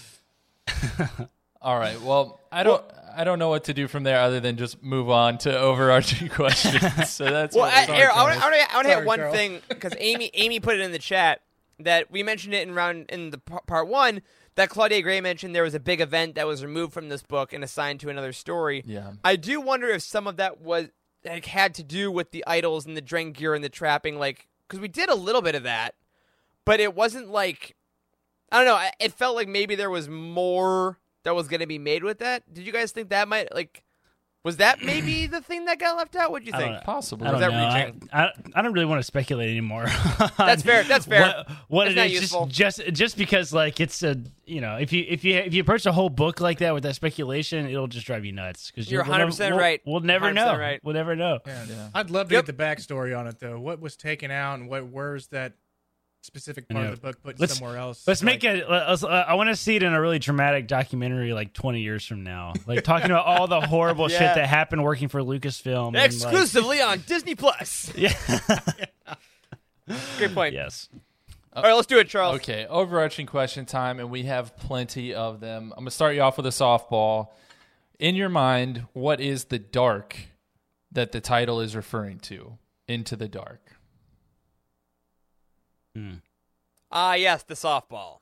All right. Well, I don't. I don't know what to do from there other than just move on to overarching questions. so that's Well, what I, we're- Aaron, I want to I want to hit one Charles. thing because Amy Amy put it in the chat that we mentioned it in round in the part one that Claudia Gray mentioned there was a big event that was removed from this book and assigned to another story. Yeah. I do wonder if some of that was like had to do with the idols and the Drengir and the trapping, like because we did a little bit of that, but it wasn't like I don't know. It felt like maybe there was more that was going to be made with that. Did you guys think that might like was that maybe the thing that got left out? What do you think? know. Possibly. I don't that know. I, reaching? I, I don't really want to speculate anymore. That's fair. That's fair. What, what That's it not is, useful. just, just just because like it's a you know if you if you if you approach a whole book like that with that speculation, it'll just drive you nuts. Because You're 100% right. We'll never 100% know. right. We'll never know. Yeah. I'd love to Yep. get the backstory on it though. What was taken out and what where's that specific part of the book put Let's- somewhere else? Let's Like, make it. Let's, uh, I want to see it in a really dramatic documentary, like twenty years from now, like talking about all the horrible Yeah. shit that happened working for Lucasfilm. and, like- Exclusively on Disney Plus. yeah. Great point. yes. All right, let's do it, Charles. Okay, overarching question time, and we have plenty of them. I'm gonna start you off with a softball. In your mind, what is the dark that the title is referring to? Into the dark. Ah, yes, the softball.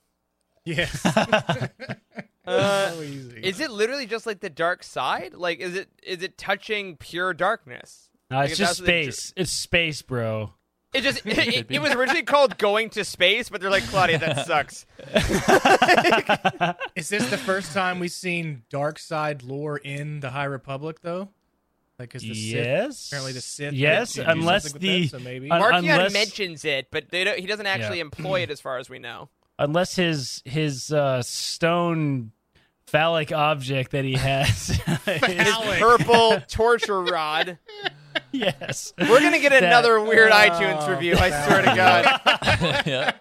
Yes. Uh, so easy. is it literally just like the dark side? Like, is it is it touching pure darkness? No, Like, it's if just that's what they- space. It's space, bro. It just it, it, it was originally called Going to Space, but they're like Claudia, that sucks. Is this the first time we've seen dark side lore in the High Republic though? Like is the Sith yes. apparently the Sith Yes, did do unless the that, so maybe un- Marchion unless, mentions it, but they don't, he doesn't actually Yeah. employ it, as far as we know. unless his his uh, stone phallic object that he has. is- Phallic. Purple torture rod. yes. We're gonna get That- another weird Oh, iTunes review. I swear to God. yeah.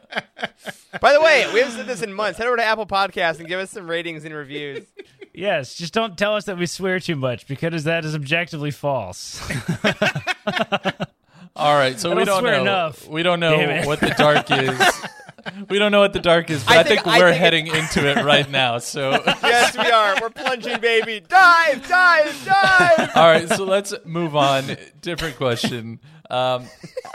By the way, we haven't said this in months. Head over to Apple Podcasts and give us some ratings and reviews. Yes. Just don't tell us that we swear too much because that is objectively false. All right, so I we don't don't swear know. enough. We don't Damn know it. what the dark is. we don't know what the dark is, but I I, think- think, we're think heading into it right now. So, Yes, we are. We're plunging, baby. Dive, dive, dive. all right, so let's move on. Different question. Um,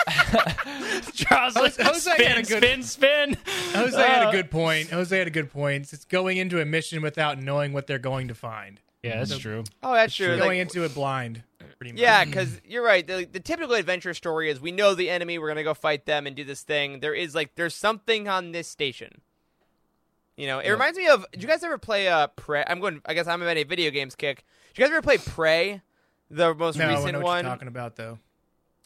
Charles, Jose- Jose spin, had a good- spin, spin. Jose had Uh, a good point. Jose had a good point. It's going into a mission without knowing what they're going to find. Yeah, that's true. Oh, that's true. going Like, into it blind. Pretty much. yeah, because you're right. The, the typical adventure story is we know the enemy. We're gonna go fight them and do this thing. There is like there's something on this station. You know, it reminds me of. Did you guys ever play uh Prey? I'm going. I guess I'm in a video games kick. Did you guys ever play Prey? The most No, I recent know what one. you're talking about though.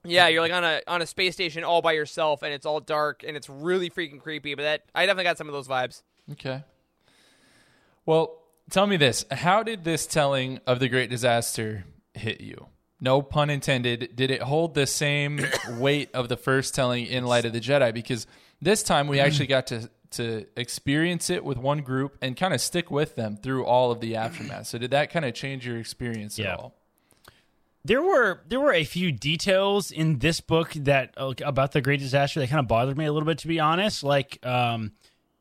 Yeah, you're like on a on a space station all by yourself, and it's all dark and it's really freaking creepy. But that I definitely got some of those vibes. Okay. Well, tell me this: How did this telling of the Great Disaster hit you? No pun intended. Did it hold the same weight of the first telling in Light of the Jedi? Because this time we actually got to to experience it with one group and kind of stick with them through all of the aftermath. So did that kind of change your experience Yeah. at all? There were there were a few details in this book that about the Great Disaster that kind of bothered me a little bit, to be honest. Like um,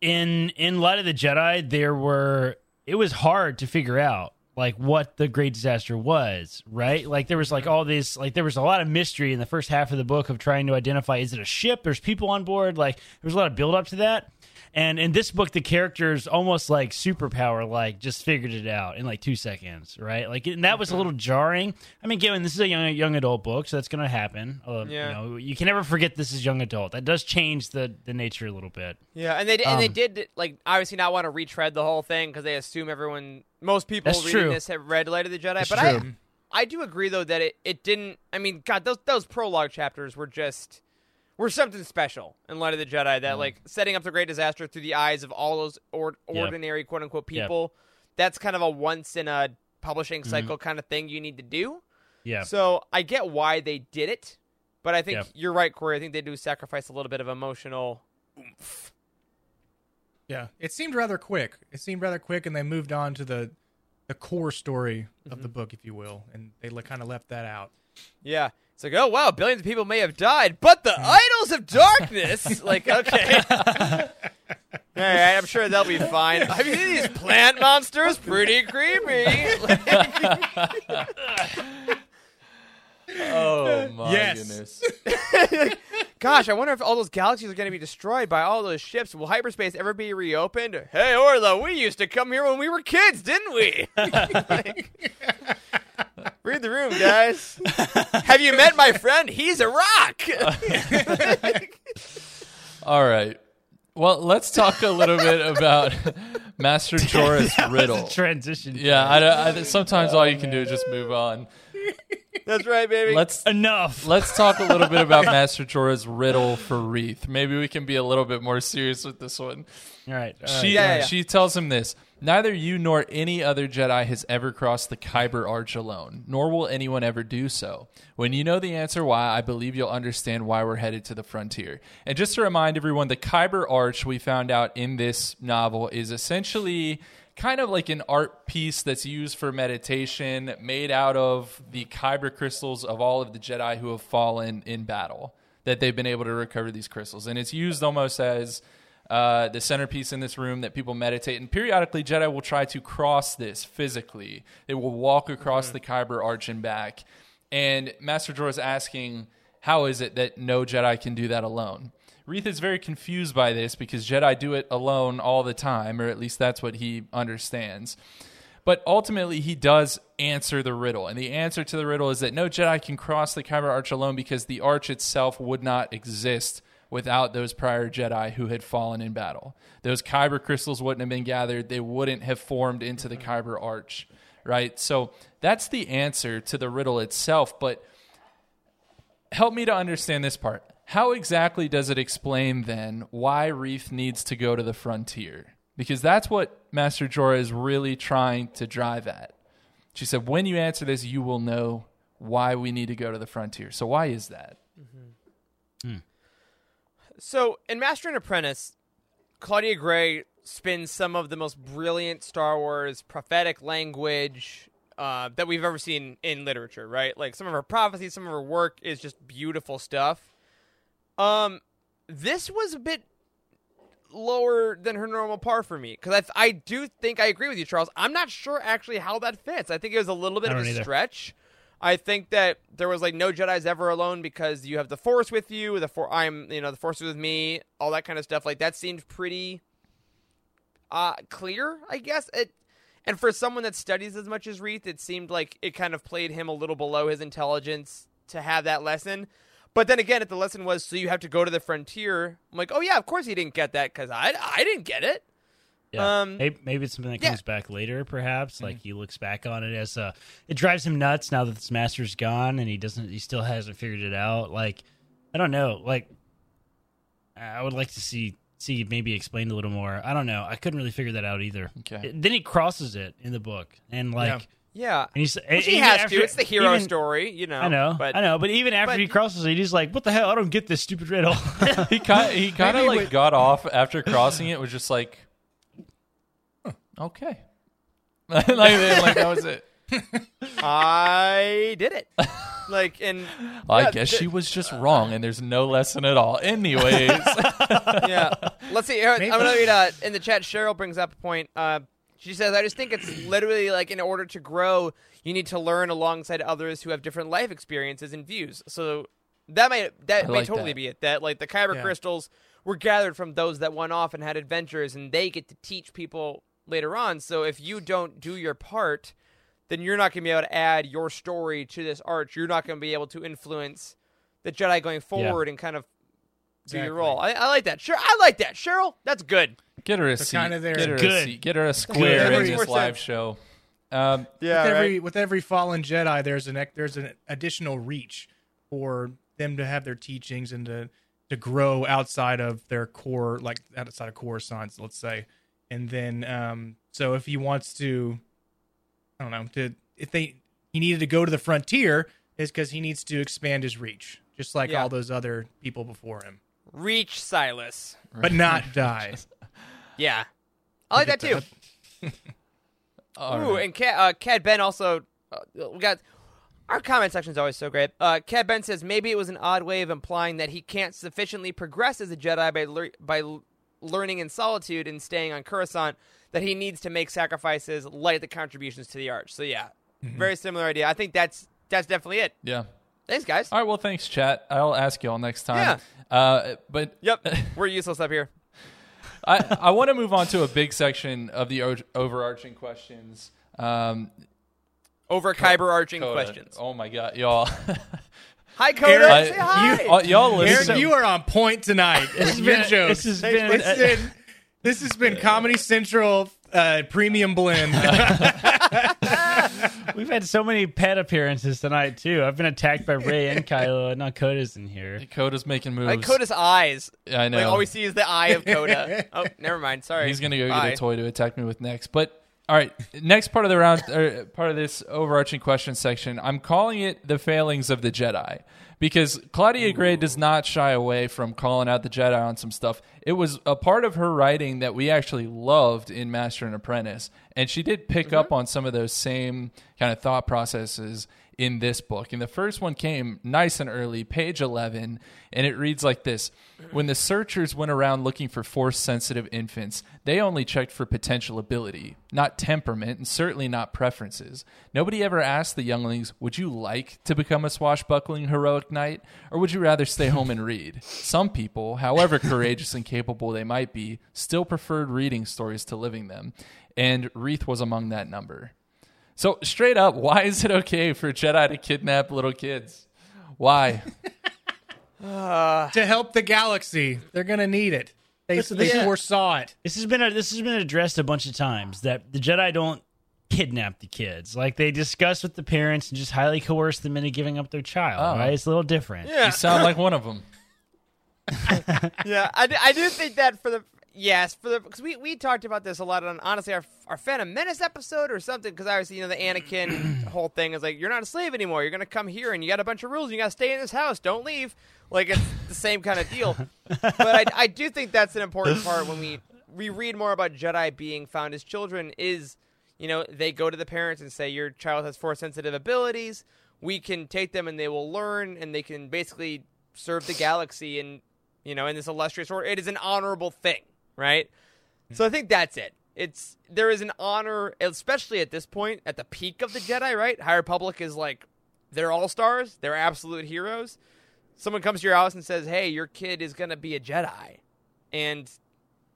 in in Light of the Jedi, there were it was hard to figure out like what the Great Disaster was, right? Like there was like all this like there was a lot of mystery in the first half of the book of trying to identify is it a ship? There's people on board. Like there was a lot of build up to that. And in this book, the characters almost like superpower, like just figured it out in like two seconds, right? Like, and that was a little jarring. I mean, given this is a young young adult book, so that's going to happen. Uh, Yeah. You know, you can never forget this is young adult. That does change the the nature a little bit. Yeah, and they and they Um, did like obviously not want to retread the whole thing because they assume everyone, most people reading true. this have read Light of the Jedi. That's but true. I, I do agree though that it, it didn't. I mean, God, those those prologue chapters were just were something special in Light of the Jedi. That like setting up the Great Disaster through the eyes of all those or, Yeah. ordinary quote unquote Yeah. people. That's kind of a once in a publishing Mm-hmm. cycle kind of thing you need to do. Yeah. So I get why they did it, but I think Yeah. you're right, Corey. I think they do sacrifice a little bit of emotional. Yeah, it seemed rather quick. It seemed rather quick, and they moved on to the the core story of Mm-hmm. the book, if you will, and they kind of left that out. Yeah. It's like, oh wow, billions of people may have died, but the hmm. idols of darkness. like, okay. All right, I'm sure they'll be fine. Have you seen these plant monsters? Pretty creepy. Oh my Yes. goodness! Gosh, I wonder if all those galaxies are going to be destroyed by all those ships. Will hyperspace ever be reopened? Hey, Orla, we used to come here when we were kids, didn't we? Like, read the room, guys. Have you met my friend? He's a rock. All right. Well, let's talk a little bit about Master Jora's riddle. Transition. Yeah, I, I, sometimes all you can do is just move on. That's right, baby. Let's Enough. let's talk a little bit about Master Jora's riddle for Reath. Maybe we can be a little bit more serious with this one. All right. all right. She Yeah, yeah, yeah. she tells him this. Neither you nor any other Jedi has ever crossed the Kyber Arch alone, nor will anyone ever do so. When you know the answer why, I believe you'll understand why we're headed to the frontier. And just to remind everyone, the Kyber Arch we found out in this novel is essentially kind of like an art piece that's used for meditation, made out of the Kyber crystals of all of the Jedi who have fallen in battle. That they've been able to recover these crystals, and it's used almost as uh, the centerpiece in this room that people meditate. And periodically, Jedi will try to cross this physically. They will walk across the Kyber Arch and back. And Master Jora is asking, how is it that no Jedi can do that alone? Reath is very confused by this because Jedi do it alone all the time, or at least that's what he understands. But ultimately, he does answer the riddle. And the answer to the riddle is that no Jedi can cross the Kyber Arch alone because the arch itself would not exist without those prior Jedi who had fallen in battle. Those Kyber crystals wouldn't have been gathered, they wouldn't have formed into the Kyber Arch, right? So that's the answer to the riddle itself. But help me to understand this part. How exactly does it explain then why Reath needs to go to the frontier? Because that's what Master Jora is really trying to drive at. She said, when you answer this, you will know why we need to go to the frontier. So, why is that? Mm-hmm. Hmm. So in Master and Apprentice, Claudia Gray spins some of the most brilliant Star Wars prophetic language uh, that we've ever seen in literature. Right, like some of her prophecies, some of her work is just beautiful stuff. Um, this was a bit lower than her normal par for me because I, I do think I agree with you, Charles. I'm not sure actually how that fits. I think it was a little bit of a either. stretch. I think that there was like no Jedi's ever alone because you have the Force with you. The for I'm you know the Force with me. All that kind of stuff. Like that seemed pretty uh clear, I guess. It and for someone that studies as much as Reath, it seemed like it kind of played him a little below his intelligence to have that lesson. But then again, if the lesson was so you have to go to the frontier, I'm like, oh yeah, of course he didn't get that because I I didn't get it. Yeah. Um, maybe, maybe it's something that yeah. comes back later, perhaps. Mm-hmm. Like he looks back on it as uh it drives him nuts now that this master's gone and he doesn't, he still hasn't figured it out. Like, I don't know. Like, I would like to see see maybe explained a little more. I don't know. I couldn't really figure that out either. Okay. Then he crosses it in the book and like. Yeah. And he's, Which he has after- to. It's the hero even- story, you know. I know, But I know, but even after but- he crosses it, he's like, "What the hell? I don't get this stupid riddle." he kind he kind of like with- got off after crossing it. Was just like, "Huh, okay, like, like that was it. I did it. Like, and I yeah, guess th- she was just wrong, and there's no lesson at all. Anyways, yeah. Let's see. Here, I'm gonna read uh, in the chat. Cheryl brings up a point. Uh, she says, "I just think it's literally like in order to grow, you need to learn alongside others who have different life experiences and views. So that may that I may like totally that. be it. That like the kyber Yeah. crystals were gathered from those that went off and had adventures, and they get to teach people later on. So if you don't do your part." Then you're not going to be able to add your story to this arch. You're not going to be able to influence the Jedi going forward and kind of do your role. I, I like that. Sure, I like that. Cheryl, that's good. get her a So seat. kinda there. Get her a seat. Get her a square Good. in this 100%. live show. Um, Yeah, with every with every fallen Jedi, there's an ec- there's an additional reach for them to have their teachings and to to grow outside of their core, like outside of core science, let's say. And then, um, so if he wants to, I don't know, to if they he needed to go to the frontier, is because he needs to expand his reach, just like Yeah. all those other people before him, Reath Silas. but not die. Yeah, I like that too. Ooh, right. and Cad, uh, Cad Ben also uh, we got our comment section is always so great. Uh, Cad Ben says maybe it was an odd way of implying that he can't sufficiently progress as a Jedi by lear- by learning in solitude and staying on Coruscant. That he needs to make sacrifices like the contributions to the Arch. So yeah, very similar idea. I think that's that's definitely it. yeah. Thanks, guys. All right. Well, thanks, chat. I'll ask y'all next time. Yeah. Uh, but Yep, we're useless up here. I, I want to move on to a big section of the o- overarching questions. Um, Over Kyber arching questions. Oh my god, y'all! Hi, Coda. Aaron, Say hi. you, uh, y'all Aaron, listen. you are on point tonight. This has your been- joke. this has been- this has been this has been Comedy Central uh, premium blend. We've had so many pet appearances tonight too. I've been attacked by Ray and Kylo, and now Coda's in here. Coda's making moves. like Coda's eyes. I know. Like all we see is the eye of Coda. oh, never mind. Sorry. He's gonna go get a toy to attack me with next. But all right, next part of the round, or part of this overarching question section, I'm calling it the failings of the Jedi because Claudia Gray does not shy away from calling out the Jedi on some stuff. It was a part of her writing that we actually loved in Master and Apprentice, and she did pick mm-hmm. up on some of those same kind of thought processes in this book. And the first one came nice and early, page 11, and it reads like this When the searchers went around looking for force sensitive infants, they only checked for potential ability, not temperament, and certainly not preferences. Nobody ever asked the younglings, Would you like to become a swashbuckling heroic knight, or would you rather stay home and read? Some people, however courageous and capable they might be, still preferred reading stories to living them, and Reath was among that number. So straight up, why is it okay for Jedi to kidnap little kids? Why? to help the galaxy. They're gonna need it. They, Listen, they this is- foresaw it. This has been a, this has been addressed a bunch of times that the Jedi don't kidnap the kids. Like they discuss with the parents and just highly coerce them into giving up their child. Oh. Right? It's a little different. Yeah. You sound like one of them. yeah, I do think that for the yes for the because we, we talked about this a lot on honestly our our Phantom Menace episode or something because obviously you know the Anakin whole thing is like you're not a slave anymore. You're gonna come here and you got a bunch of rules. You gotta stay in this house. Don't leave. Like it's the same kind of deal. But I, I do think that's an important part when we we read more about Jedi being found as children is you know they go to the parents and say your child has force sensitive abilities. We can take them and they will learn and they can basically serve the galaxy and you know in this illustrious order it is an honorable thing right? So i think that's it. It's there is an honor especially at this point at the peak of the jedi right? High republic is like they're all stars they're absolute heroes. Someone comes to your house and says hey your kid is going to be a jedi. And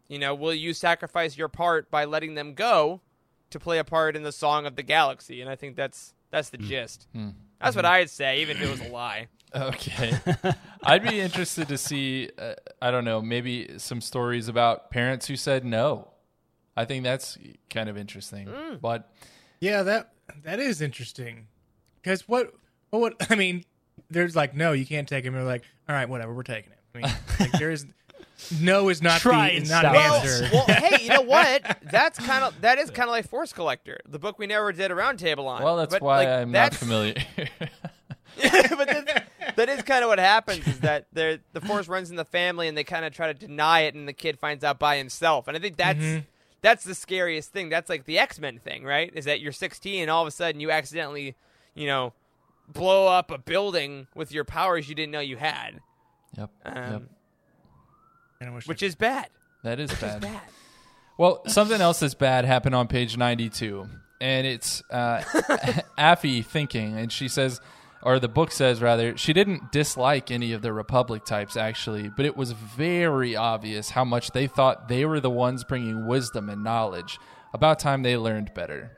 you know will you sacrifice your part by letting them go to play a part in the song of the galaxy? And i think that's that's the mm. gist. Mm. That's what mm-hmm. i'd say even if it was a lie Okay. I'd be interested to see, uh, I don't know, maybe some stories about parents who said no. I think that's kind of interesting. Mm. But Yeah, that that is interesting. Because what what would I mean? There's like no, you can't take him. They're like, all right, whatever, we're taking him. I mean, like, there is no is not Try the, and not an answer. well, hey, you know what? That's kind of that is kind of like Force Collector, the book we never did a roundtable on. well, that's But, why like, I'm that's, not familiar. but that's, that is kind of what happens is that they're, the Force runs in the family, and they kind of try to deny it, and the kid finds out by himself. And I think that's Mm-hmm. that's the scariest thing. That's like the X Men thing, right? Is that you're 16, and all of a sudden you accidentally, you know, blow up a building with your powers you didn't know you had, yep. um, yep. And I wish which is bad. That is bad. Bad. Well, something else that's bad happened on page 92, and it's uh, Affie thinking, and she says, or the book says rather, she didn't dislike any of the Republic types actually, but it was very obvious how much they thought they were the ones bringing wisdom and knowledge. About time they learned better.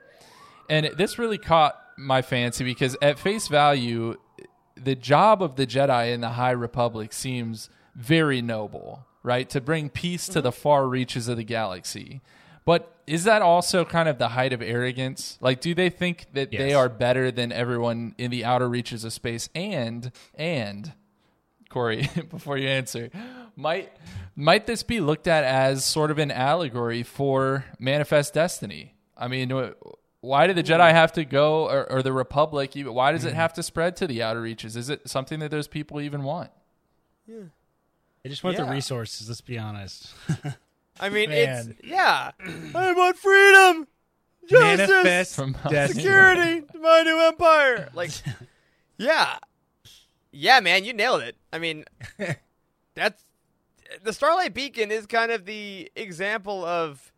And this really caught my fancy because at face value, the job of the Jedi in the High Republic seems very noble, right? To bring peace to mm-hmm. the far reaches of the galaxy. But is that also kind of the height of arrogance? Like, do they think that they are better than everyone in the outer reaches of space? And, and, Corey, before you answer, might might this be looked at as sort of an allegory for manifest destiny? I mean, why do the Jedi hmm. have to go, or, or the Republic? Even why does it hmm. have to spread to the outer reaches? Is it something that those people even want? Yeah, they just want Yeah. the resources. Let's be honest. I mean, Man. it's yeah. I want freedom, justice, manifest From security to my new empire. Like, yeah, yeah, man, you nailed it. I mean, that's the Starlight Beacon is kind of the example of,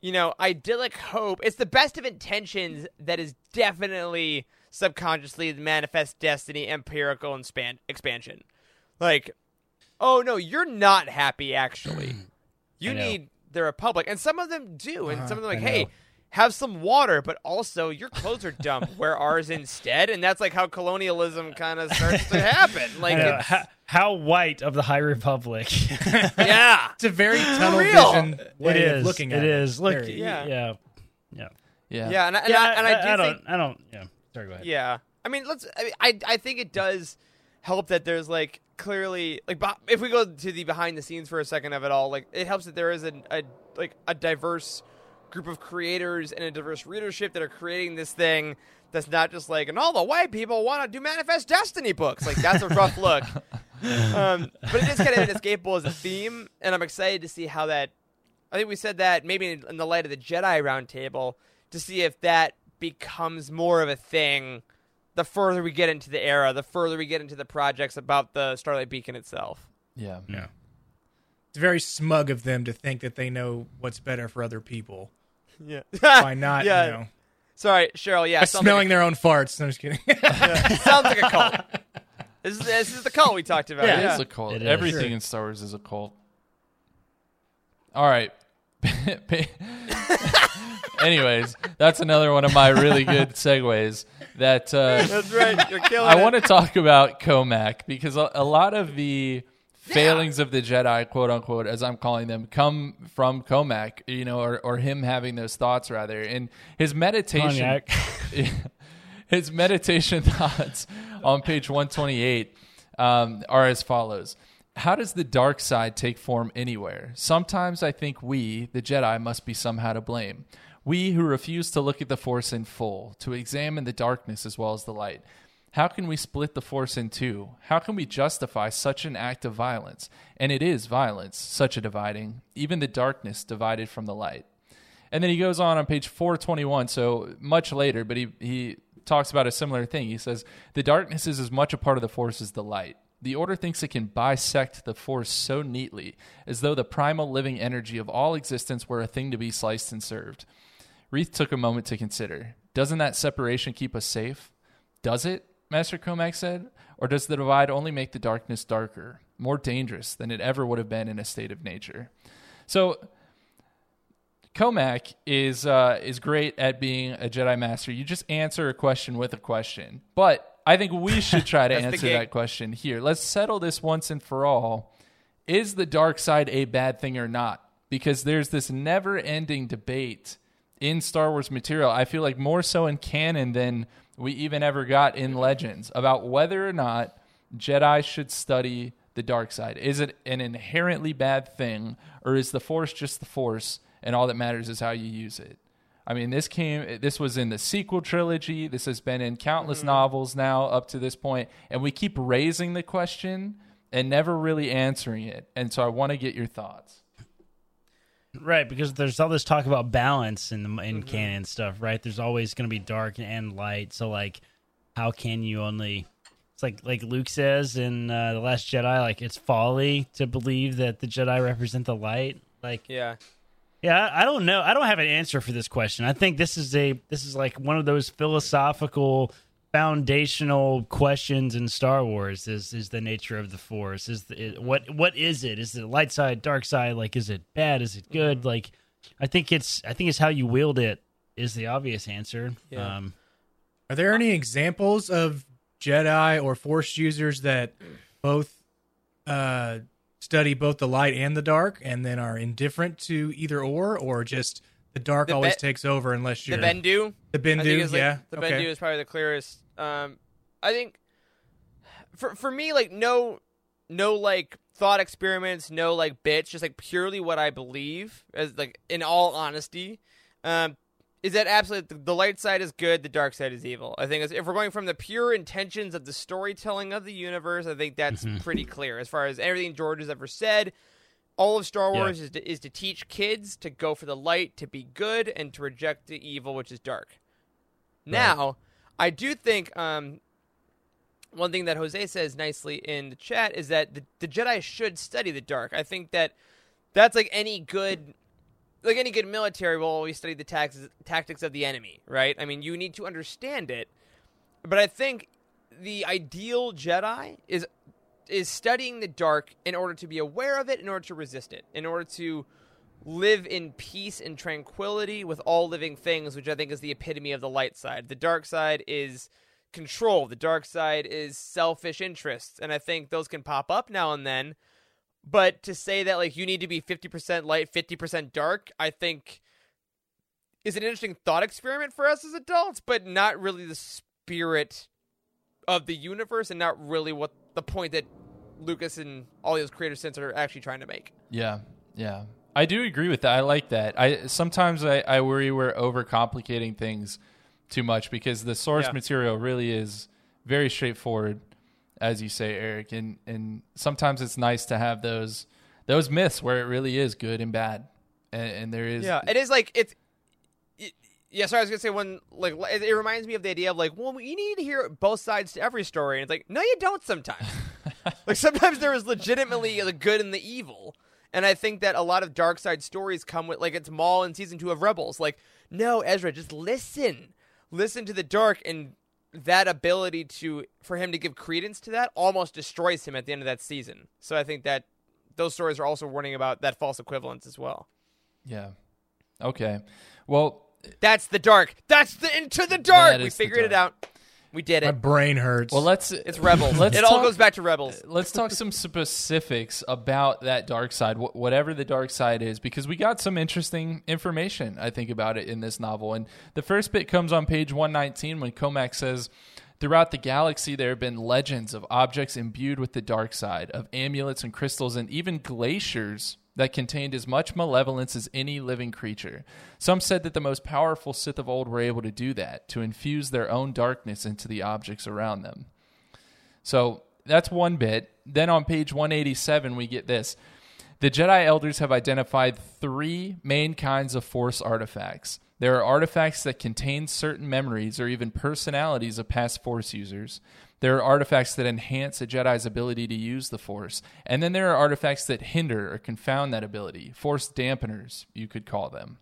you know, idyllic hope. It's the best of intentions that is definitely subconsciously the manifest destiny, empirical and span- expansion. Like, oh no, you're not happy actually. You need the Republic, and some of them do, and uh-huh. some of them like, I hey, know. have some water, but also your clothes are dumb. Wear ours instead, and that's like how colonialism kind of starts to happen. Like, it's, how, how white of the High Republic. yeah, It's a very tunnel real. vision way it of looking at it it. is. Look, Very- Yeah. yeah, yeah, Yeah. yeah, and I, and yeah. I, and I do I, think don't. I don't. Yeah. Sorry. Go ahead. Yeah, I mean, let's. I mean, I I think it does help that there's like clearly like if we go to the behind the scenes for a second of it all, like it helps that there is a, a like a diverse group of creators and a diverse readership that are creating this thing that's not just like and all the white people want to do manifest destiny books. Like that's a rough look. Um, but it is kind of inescapable as a theme and i'm excited to see how that i think we said that maybe in, in the light of the jedi roundtable to see if that becomes more of a thing the further we get into the era the further we get into the projects about the starlight beacon itself Yeah. Yeah. It's very smug of them to think that they know what's better for other people yeah by not, Yeah. you know, sorry cheryl yeah smelling like their own farts. No, I'm just kidding. a, sounds like a cult this is, this is the cult we talked about It yeah, is a cult. It is. Everything Sure. in Star Wars is a cult. All right. Anyways, that's another one of my really good segues. That uh, that's right you're killing I want to talk about Cohmac because a, a lot of the failings of the Jedi, quote unquote, as I'm calling them, come from Cohmac, you know, or, or him having those thoughts rather. And his meditation, Cognac. his meditation thoughts on page 128 um, are as follows. How does the dark side take form anywhere? Sometimes I think we, the Jedi, must be somehow to blame. We who refuse to look at the Force in full, to examine the darkness as well as the light. How can we split the Force in two? How can we justify such an act of violence? And it is violence, such a dividing, even the darkness divided from the light. And then he goes on on page 421, so much later, but he, he talks about a similar thing. He says, The darkness is as much a part of the Force as the light. The Order thinks it can bisect the Force so neatly, as though the primal living energy of all existence were a thing to be sliced and served. Reath took a moment to consider. Doesn't that separation keep us safe? Does it? Master Cohmac said. Or does the divide only make the darkness darker, more dangerous than it ever would have been in a state of nature? So, Cohmac is uh, is great at being a Jedi Master. You just answer a question with a question. But I think we should try to answer that question here. Let's settle this once and for all. Is the dark side a bad thing or not? because there's this never ending debate in Star Wars material. I feel like more so in canon than we even ever got in Legends about whether or not Jedi should study the dark side. Is it an inherently bad thing, or is the Force just the Force, and all that matters is how you use it? I mean, this came. This was in the sequel trilogy. This has been in countless Mm-hmm. novels now up to this point, and we keep raising the question and never really answering it. And so, I want to get your thoughts. Right, because there's all this talk about balance in the in Mm-hmm. canon stuff, right? There's always going to be dark and light. So like, how can you only? It's like like Luke says in uh, the Last Jedi, like it's folly to believe that the Jedi represent the light. Like, Yeah. Yeah, I don't know. I don't have an answer for this question. I think this is a this is like one of those philosophical foundational questions in Star Wars is is the nature of the force. Is the, it, what what is it? Is it light side dark side? Like is it bad? Is it good? Like I think it's I think it's how you wield it is the obvious answer. Yeah. um Are there any examples of Jedi or Force users that both uh, study both the light and the dark, and then are indifferent to either or, or just the dark The always Be- takes over unless you're the Bendu. The Bendu, like, yeah, The okay. Bendu is probably the clearest. Um, I think for for me, like no, no like thought experiments, no like bits, just like purely what I believe, as like in all honesty, um, is that absolutely the, light side is good, the dark side is evil. I think if we're going from the pure intentions of the storytelling of the universe, I think that's pretty clear as far as everything George has ever said. All of Star Yeah. Wars is to, is to teach kids to go for the light, to be good, and to reject the evil, which is dark. Now, I do think um, one thing that Jose says nicely in the chat is that the, the Jedi should study the dark. I think that that's like any good, like any good military will always study the tax, tactics of the enemy, right? I mean, you need to understand it, but I think the ideal Jedi is is studying the dark in order to be aware of it, in order to resist it, in order to live in peace and tranquility with all living things, which I think is the epitome of the light side. The dark side is control. The dark side is selfish interests, and I think those can pop up now and then. But to say that like you need to be 50% light, 50% dark, I think is an interesting thought experiment for us as adults, but not really the spirit of the universe and not really what the point that Lucas and all those creator sense are actually trying to make. Yeah, yeah. I do agree with that. I like that. I sometimes I, I worry we're overcomplicating things too much because the source Yeah. material really is very straightforward, as you say, Eric. And and sometimes it's nice to have those those myths where it really is good and bad, and, and there is Yeah, it is like it's. it- Yeah, sorry, I was gonna say one like it, it reminds me of the idea of like, well, you need to hear both sides to every story, and it's like, no, you don't. Sometimes, like sometimes there is legitimately the good and the evil, and I think that a lot of dark side stories come with like it's Maul in season two of Rebels. Like, no, Ezra, just listen, listen to the dark, and that ability to for him to give credence to that almost destroys him at the end of that season. So I think that those stories are also warning about that false equivalence as well. yeah. Okay, well, That's the dark. That's the into the dark. That We figured it out. We did it. My brain hurts. well, let's It's rebels. Let's it all talk- goes back to rebels. let's talk some specifics about that dark side, wh- whatever the dark side is, because we got some interesting information, I think, about it in this novel. And the first bit comes on page 119 when Cohmac says, Throughout the galaxy, there have been legends of objects imbued with the dark side, of amulets and crystals, and even glaciers that contained as much malevolence as any living creature. Some said that the most powerful Sith of old were able to do that, to infuse their own darkness into the objects around them. So that's one bit. Then on page 187, we get this. The Jedi elders have identified three main kinds of Force artifacts. There are artifacts that contain certain memories or even personalities of past Force users. There are artifacts that enhance a Jedi's ability to use the Force. And then there are artifacts that hinder or confound that ability. Force dampeners, you could call them.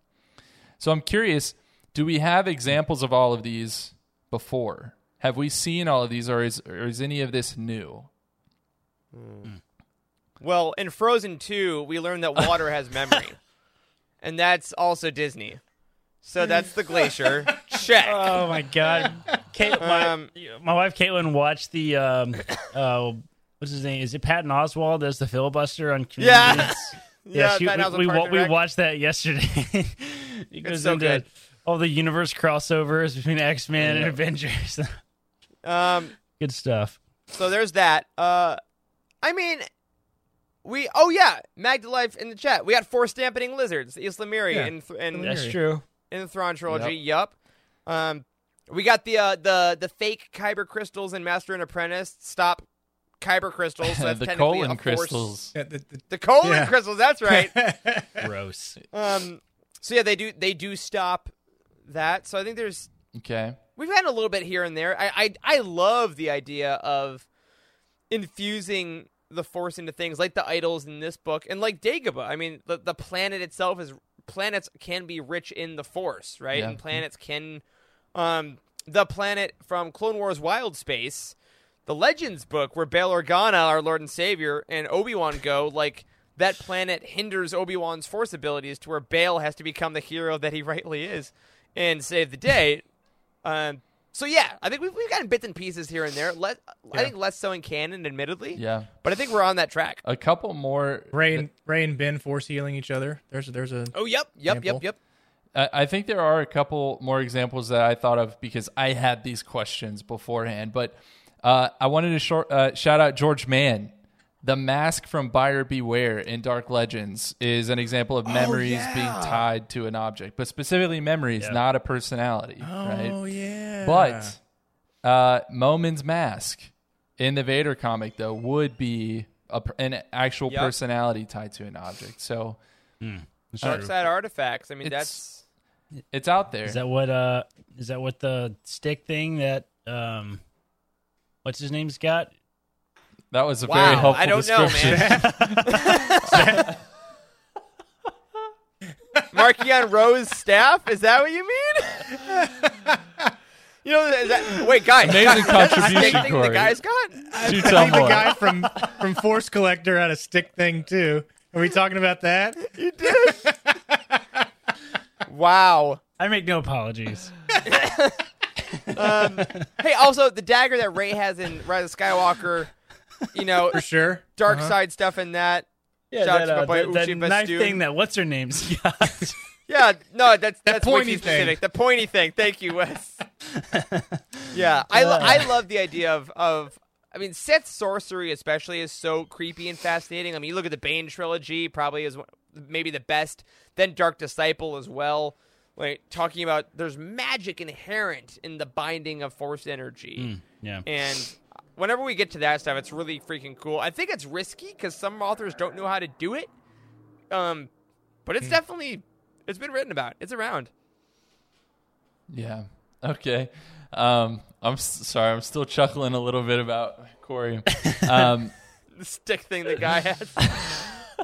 So I'm curious do we have examples of all of these before? Have we seen all of these, or is, or is any of this new? Hmm. Well, in Frozen 2, we learned that water has memory. and that's also Disney. So that's the glacier. Check. oh my god Kate, my, Um, my wife Caitlin watched the um uh what's his name is it Patton Oswalt as the filibuster on Community Yeah. Yeah, she, Madhouse we, we, Parks wa- and we Rec. watched that yesterday. it goes so into good. all the universe crossovers between X Men and Avengers. Um, Good stuff. so there's that. Uh, I mean, we. Oh yeah, Magdalife in the chat. We got Force dampening lizards, ysalamiri Yeah. in, th- in, That's true. In the Thrawn trilogy. Yup. Um, we got the uh, the the fake Kyber crystals in Master and Apprentice. Stop Kyber crystals. So that's the technically kohlen crystals. Yeah, the- the- The kohlen Yeah. crystals. That's right. Gross. um, so yeah, they do they do stop that. So I think there's Okay. we've had a little bit here and there. I I, I love the idea of infusing the force into things like the idols in this book and like Dagobah. I mean, the the planet itself is planets can be rich in the force, right? Yeah. And planets can um the planet from Clone Wars Wild Space, the Legends book where Bail Organa, our Lord and Savior, and Obi-Wan go, like that planet hinders Obi-Wan's force abilities to where Bail has to become the hero that he rightly is and save the day. Um, so yeah, I think we've, we've gotten bits and pieces here and there. Let, I think less so in canon, admittedly. Yeah. But I think we're on that track. A couple more. Rey and Rey and Ben force healing each other. There's there's a Oh, yep, yep, Example. yep, yep. I I think there are a couple more examples that I thought of because I had these questions beforehand. But uh, I wanted to short, uh, shout out George Mann. The mask from Buyer Beware in Dark Legends is an example of memories being tied to an object, but specifically memories, not a personality. right? Oh yeah. But uh, Momin's mask in the Vader comic, though, would be a, an actual Yep. personality tied to an object. So Dark side artifacts. I mean, It's- that's it's out there. Is that what uh is that what the stick thing that um what's his name's got? That was a wow. very helpful I don't know, description. man. Marchion Ro's staff? Is that what you mean? you know, is that, wait, guys. Amazing guys, the contribution, thing Corey. The guy's got. Do I tell think the guy from from Force Collector had a stick thing too. Are we talking about that? You did. wow. I make no apologies. Um, hey, also the dagger that Rey has in Rise of Skywalker. You know, For sure. dark Uh-huh. side stuff in that. Yeah, Shout out that, to my uh, boy that, that Ochi Festoon. thing that what's her name's got. Yeah, no, that's that's pointy thing. specific. The pointy thing. Thank you, Wes. yeah, I lo- I love the idea of of. I mean, Sith sorcery especially is so creepy and fascinating. I mean, you look at the Bane trilogy, probably is maybe the best. Then Dark Disciple as well. Like talking about there's magic inherent in the binding of Force energy. yeah. And whenever we get to that stuff, it's really freaking cool. I think it's risky because some authors don't know how to do it. Um, but it's definitely it's been written about. It's around. Yeah. Okay. Um, I'm s- sorry. I'm still chuckling a little bit about Corey. Um, The stick thing the guy has.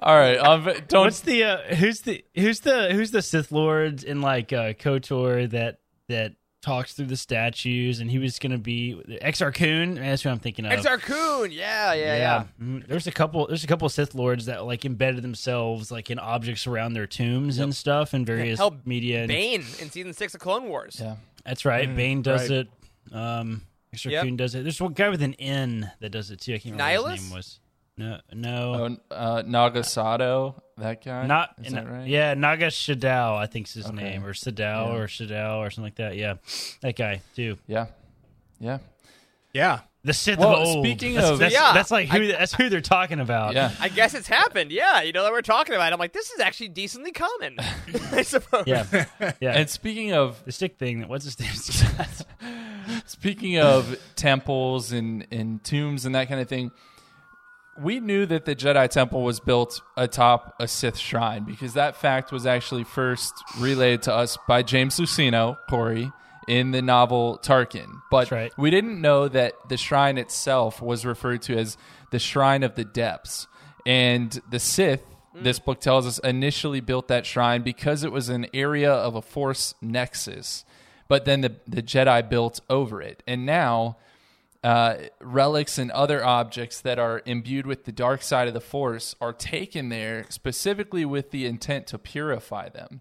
all right. Um, don't. What's the uh, who's the who's the who's the Sith Lord in like uh, Kotor that that talks through the statues and he was gonna be Exar Kun? That's what I'm thinking of. Exar Kun. Yeah, yeah, yeah. Mhm. There's a couple. There's a couple of Sith lords that like embedded themselves like in objects around their tombs and stuff in various Hell, media. and- Bane in season six of Clone Wars. yeah. That's right. Bane does right. it. Um, Exar Yep. Kun does it. There's one guy with an N that does it too. I can't remember what his name was. No, no, Oh, uh, Nagasato. That guy. not Is that right? Yeah, Naga Shadao, I think's his Okay. name, or Sadao, Yeah. or Shadao, or something like that. Yeah, that guy too. Yeah. Yeah. Yeah. The Sith Well, of old. speaking that's, of- that's, Yeah. that's like who that's who they're talking about. Yeah. I guess it's happened. Yeah, you know that we're talking about. it. I'm like, this is actually decently common. I suppose. yeah, yeah. And speaking of the stick thing. What's his name? Speaking of temples and, and tombs and that kind of thing, we knew that the Jedi Temple was built atop a Sith shrine because that fact was actually first relayed to us by James Luceno, Corey, in the novel Tarkin. But right. we didn't know that the shrine itself was referred to as the Shrine of the Depths. And the Sith, this book tells us, initially built that shrine because it was an area of a Force nexus. But then the, the Jedi built over it. And now uh, relics and other objects that are imbued with the dark side of the Force are taken there specifically with the intent to purify them.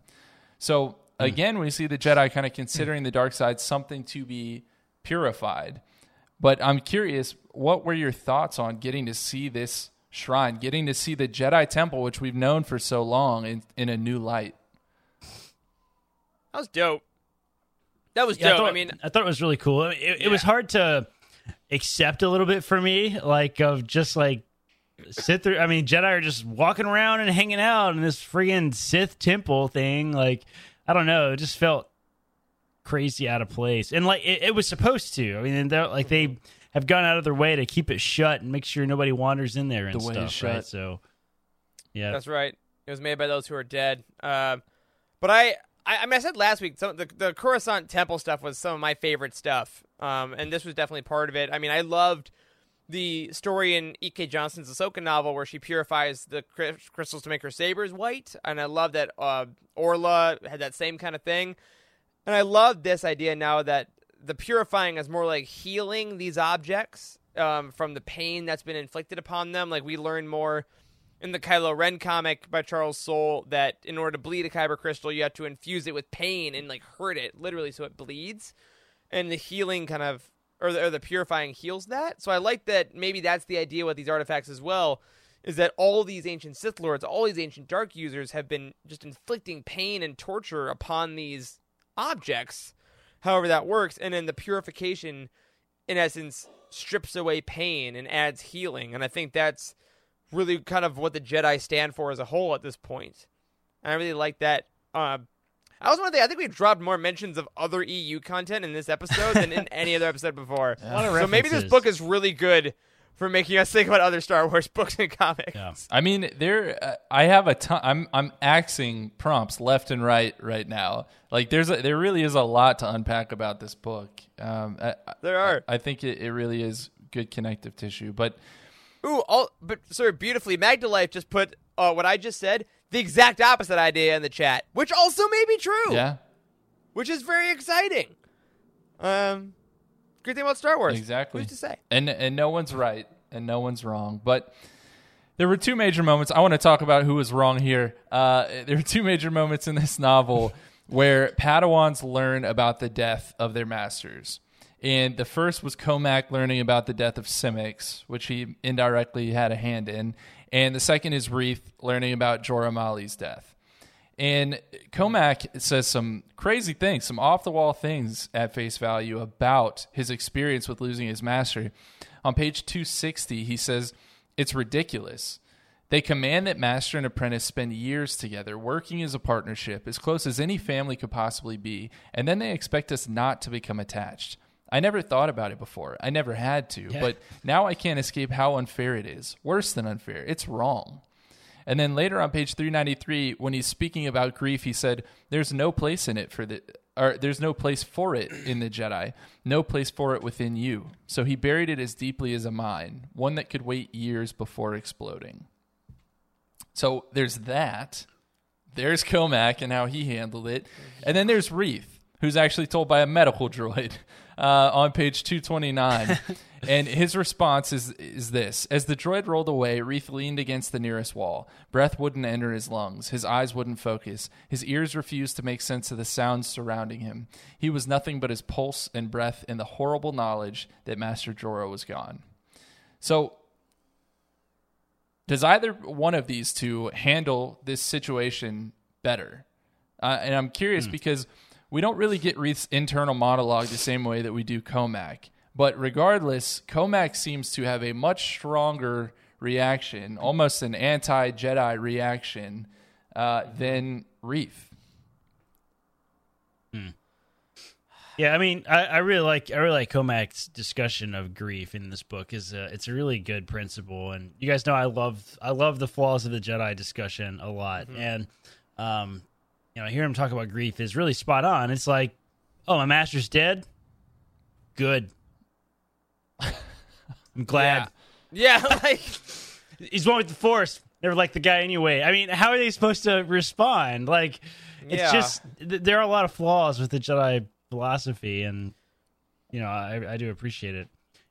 So again, we see the Jedi kind of considering the dark side something to be purified. But I'm curious, what were your thoughts on getting to see this shrine, getting to see the Jedi Temple, which we've known for so long, in, in a new light. That was dope. That was Yeah, dope. I, I, mean, I thought it was really cool. I mean, It, it was hard to accept a little bit for me, like of just like sit through. I mean, Jedi are just walking around and hanging out in this friggin' Sith temple thing. Like, I don't know, it just felt crazy out of place, and like it, it was supposed to. I mean, they're like they have gone out of their way to keep it shut and make sure nobody wanders in there and The stuff. it's Right? So, yeah, That's right. It was made by those who are dead. Um, but I, I, I mean, I said last week, some, the the Coruscant Temple stuff was some of my favorite stuff, um, and this was definitely part of it. I mean, I loved the story in E.K. Johnston's Ahsoka novel where she purifies the crystals to make her sabers white, and I love that uh, Orla had that same kind of thing, and I love this idea now that the purifying is more like healing these objects um, from the pain that's been inflicted upon them. Like we learn more in the Kylo Ren comic by Charles Soule that in order to bleed a kyber crystal, you have to infuse it with pain and like hurt it literally so it bleeds, and the healing kind of or the, or the purifying heals that. So I like that maybe that's the idea with these artifacts as well. Is that all these ancient Sith lords, all these ancient dark users have been just inflicting pain and torture upon these objects, however that works, and then the purification, in essence, strips away pain and adds healing, and I think that's really kind of what the Jedi stand for as a whole at this point. And I really like that. Uh, I was one thing. I think we dropped more mentions of other EU content in this episode than in any other episode before. A lot of So maybe this book is really good for making us think about other Star Wars books and comics. yeah. I mean, there. Uh, I have a ton. I'm I'm axing prompts left and right right now. Like there's a, there really is a lot to unpack about this book. Um, I, I- There are. I, think it, it really is good connective tissue. But Ooh, all but sorry, beautifully. Magda Life just put uh, what I just said, the exact opposite idea in the chat, which also may be true. yeah, which is very exciting. Um, great thing about Star Wars. exactly. Who's to say? And and no one's right and no one's wrong. But there were two major moments. I want to talk about who was wrong here. Uh, there were two major moments in this novel where Padawans learn about the death of their masters. And the first was Cohmac learning about the death of Simix, which he indirectly had a hand in. And the second is Reath learning about Jora Malli's death. And Cohmac says some crazy things, some off the wall things at face value about his experience with losing his master. On page 260, he says, It's ridiculous. They command that master and apprentice spend years together, working as a partnership, as close as any family could possibly be, and then they expect us not to become attached. I never thought about it before. I never had to, but now I can't escape how unfair it is. Worse than unfair. It's wrong. And then later on page 393, when he's speaking about grief, he said, There's no place in it for the. Or there's no place for it in the Jedi, no place for it within you. So he buried it as deeply as a mine, one that could wait years before exploding. So there's that. There's Cohmac and how he handled it. And then there's Reath, who's actually told by a medical droid uh, on page 229. and his response is, is this As the droid rolled away, Reath leaned against the nearest wall. Breath wouldn't enter his lungs. His eyes wouldn't focus. His ears refused to make sense of the sounds surrounding him. He was nothing but his pulse and breath and the horrible knowledge that Master Jora was gone. So does either one of these two handle this situation better? Uh, and I'm curious because we don't really get Reath's internal monologue the same way that we do Cohmac. But regardless, Cohmac seems to have a much stronger reaction, almost an anti Jedi reaction, uh, than Reath. Yeah, I mean, I, I really like I really like Cohmac's discussion of grief in this book. is uh, It's a really good principle, and you guys know I love I love the flaws of the Jedi discussion a lot, and um, you know, hear him talk about grief is really spot on. It's like, oh, my master's dead. Good. I'm glad Yeah, like he's one with the Force. Never liked the guy anyway. I mean, how are they supposed to respond? Like, it's Yeah. just th- there are a lot of flaws with the Jedi philosophy, and you know, I, I do appreciate it.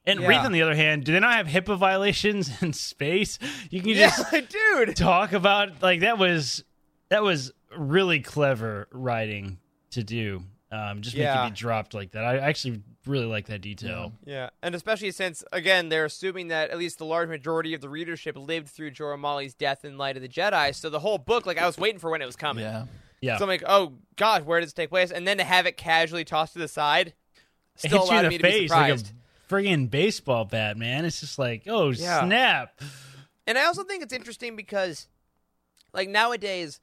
And Yeah. Reath, on the other hand, do they not have HIPAA violations in space? You can yeah, just dude. talk about like that was that was really clever writing to do. Um, just make Yeah. it be dropped like that. I actually really like that detail. Yeah, and especially since again they're assuming that at least the large majority of the readership lived through Jora Mormolly's death in Light of the Jedi. So the whole book, like I was waiting for when it was coming. Yeah. Yeah. So I'm like, oh god, where does it take place? And then to have it casually tossed to the side, still hits you allowed in me the to be face like a surprised. friggin' baseball bat, man. It's just like, oh Yeah. snap. And I also think it's interesting because, like nowadays,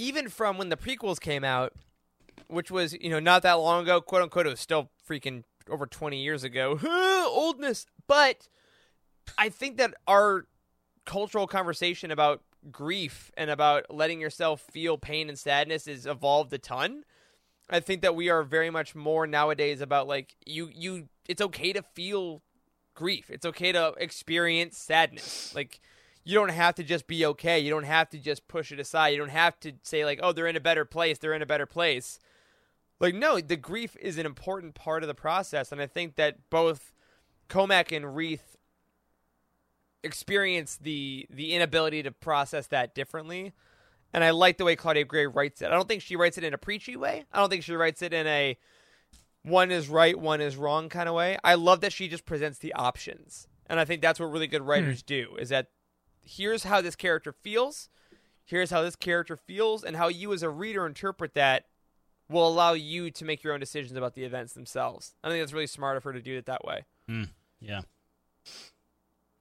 even from when the prequels came out, which was you know not that long ago, quote unquote, it was still freaking over twenty years ago, oldness. But I think that our cultural conversation about grief and about letting yourself feel pain and sadness has evolved a ton. I think that we are very much more nowadays about like you you it's okay to feel grief. It's okay to experience sadness. Like you don't have to just be okay. You don't have to just push it aside. You don't have to say like, "Oh, they're in a better place. They're in a better place." Like no, the grief is an important part of the process and I think that both Cohmac and Reath experience the the inability to process that differently. And I like the way Claudia Gray writes it. I don't think she writes it in a preachy way. I don't think she writes it in a one is right, one is wrong kind of way. I love that she just presents the options. And I think that's what really good writers hmm. do is that here's how this character feels, here's how this character feels, and how you as a reader interpret that will allow you to make your own decisions about the events themselves. I think that's really smart of her to do it that way. Yeah.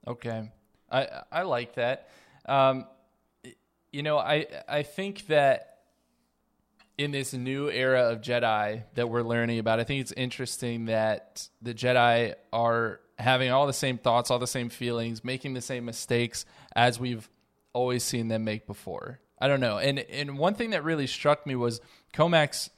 Okay, I I like that. Um, you know, I I think that in this new era of Jedi that we're learning about, I think it's interesting that the Jedi are having all the same thoughts, all the same feelings, making the same mistakes as we've always seen them make before. I don't know. And and one thing that really struck me was Cohmac's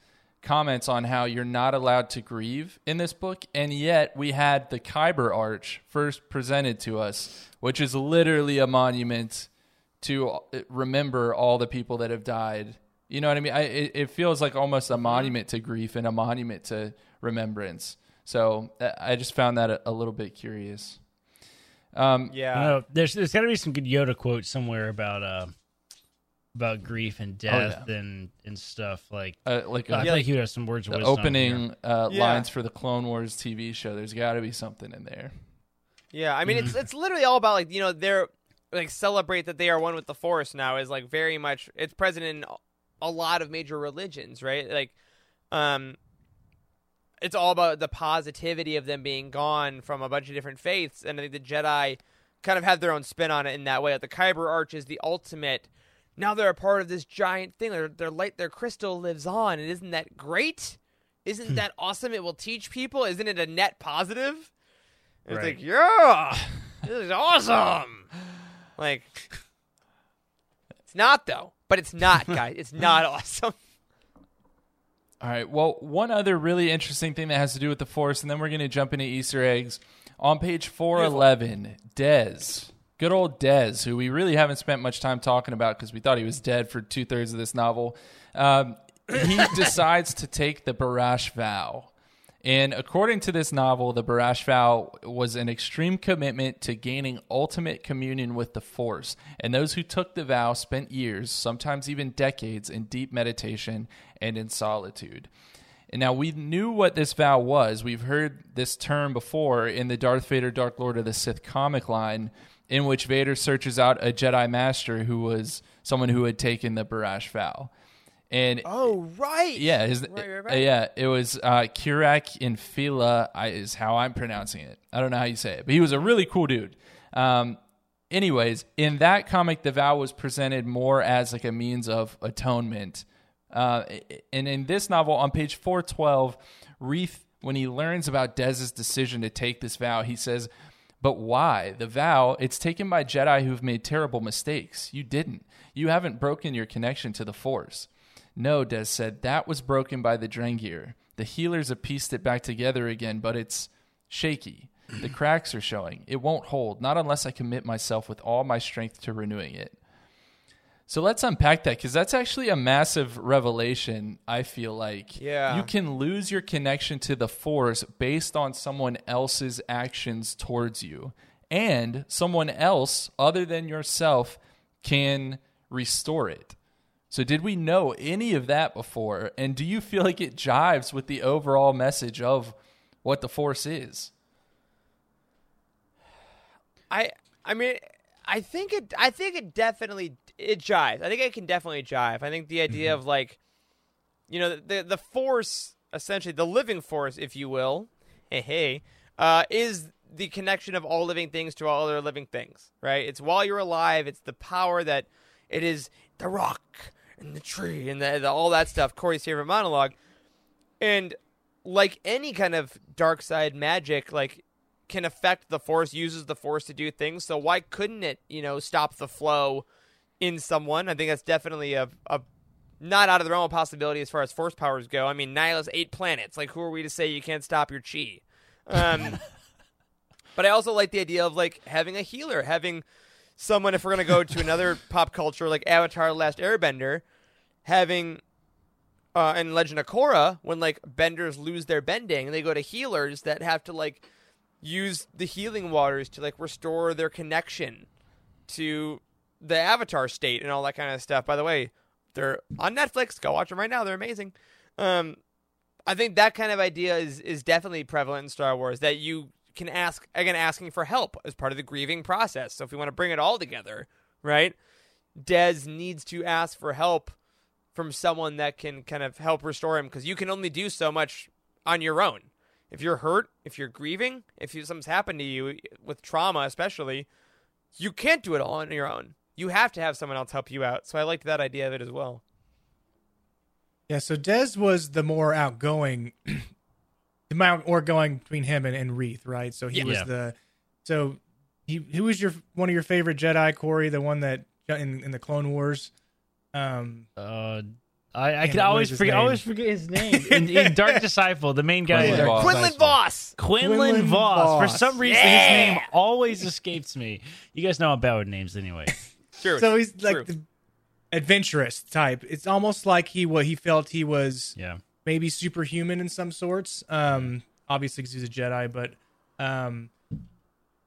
comments on how you're not allowed to grieve in this book, and yet we had the Kyber Arch first presented to us, which is literally a monument to uh, remember all the people that have died. You know what I mean? I, it, it feels like almost a monument to grief and a monument to remembrance. So uh, I just found that a, a little bit curious. Um, Yeah. don't know. There's there's got to be some good Yoda quote somewhere about uh about grief and death and and stuff like. uh, like I a, feel like he would have some words of the wisdom. opening uh, Yeah. lines for the Clone Wars TV show. There's got to be something in there. Yeah, I mean it's it's literally all about like you know they're like celebrate that they are one with the Force now is like very much it's present in a lot of major religions, right? Like, um, it's all about the positivity of them being gone from a bunch of different faiths, and I think the Jedi kind of have their own spin on it in that way. Like the Kyber Arch is the ultimate. Now they're a part of this giant thing. Their their light, their crystal lives on, and isn't that great? Isn't hmm. that awesome? It will teach people. Isn't it a net positive? And Right. It's like, yeah, this is awesome. Like, it's not though, but it's not, guys. It's not awesome. All right. Well, one other really interesting thing that has to do with the Force, and then we're going to jump into Easter eggs. On page 411, Dez. Good old Dez, who we really haven't spent much time talking about because we thought he was dead for two thirds of this novel. Um, he decides to take the Barash vow. And according to this novel, the Barash vow was an extreme commitment to gaining ultimate communion with the Force. And those who took the vow spent years, sometimes even decades, in deep meditation and in solitude. And now we knew what this vow was. We've heard this term before in the Darth Vader Dark Lord of the Sith comic line, in which Vader searches out a Jedi Master who was someone who had taken the Barash vow. And Oh right. yeah, his, Right, right, right. yeah, it was uh, Kirak Infila I, is how I'm pronouncing it. I don't know how you say it, but he was a really cool dude. Um, anyways, in that comic, the vow was presented more as like a means of atonement. Uh, and in this novel, on page 412, Reath, when he learns about Dez's decision to take this vow, he says, but why? The vow, it's taken by Jedi who've made terrible mistakes. You didn't. You haven't broken your connection to the Force. No, Dez said, that was broken by the Drengir. The healers have pieced it back together again, but it's shaky. The cracks are showing. It won't hold, not unless I commit myself with all my strength to renewing it. So let's unpack that because that's actually a massive revelation, I feel like. Yeah. You can lose your connection to the Force based on someone else's actions towards you. And someone else, other than yourself, can restore it. So, did we know any of that before? And do you feel like it jives with the overall message of what the Force is. I I mean I think it I think it definitely it jives. I think it can definitely jive. I think the idea Mm-hmm. of like you know the the force essentially the living force if you will. Hey hey uh is the connection of all living things to all other living things, right? It's while you're alive, it's the power that it is the rock and the tree and the, the all that stuff. Corey's favorite monologue. And like any kind of dark side magic, like can affect the force, uses the force to do things. So why couldn't it, you know, stop the flow in someone? I think that's definitely a, a not out of the realm of possibility as far as force powers go. I mean, Nyla's eight planets. Like, who are we to say you can't stop your chi? Um, but I also like the idea of like having a healer, having someone. If we're gonna go to another pop culture like Avatar: Last Airbender, having uh, in Legend of Korra, when like benders lose their bending, they go to healers that have to like use the healing waters to like restore their connection to the Avatar state and all that kind of stuff. By the way, they're on Netflix. Go watch them right now. They're amazing. Um, I think that kind of idea is is definitely prevalent in Star Wars. That you can ask again, asking for help as part of the grieving process. So if we want to bring it all together, right? Dez needs to ask for help from someone that can kind of help restore him because you can only do so much on your own. If you're hurt, if you're grieving, if you, something's happened to you with trauma, especially, you can't do it all on your own. You have to have someone else help you out. So I liked that idea of it as well. Yeah, so Dez was the more outgoing, the more outgoing between him and, and Reath, right? So he Yeah. was Yeah. the, so he who was your one of your favorite Jedi, Corey, the one that in in the Clone Wars. Um, Uh, I, I Damn can always forget. always forget his name. In, in Dark Disciple, the main guy. in Quinlan Dark Vos. Quinlan Disciple. Vos. Quinlan, Quinlan Vos. For some reason, Yeah. his name always escapes me. You guys know I'm bad with names anyway. True. so he's like True. the adventurous type. It's almost like he what he felt he was Yeah. maybe superhuman in some sorts. Um, obviously because he's a Jedi, but um,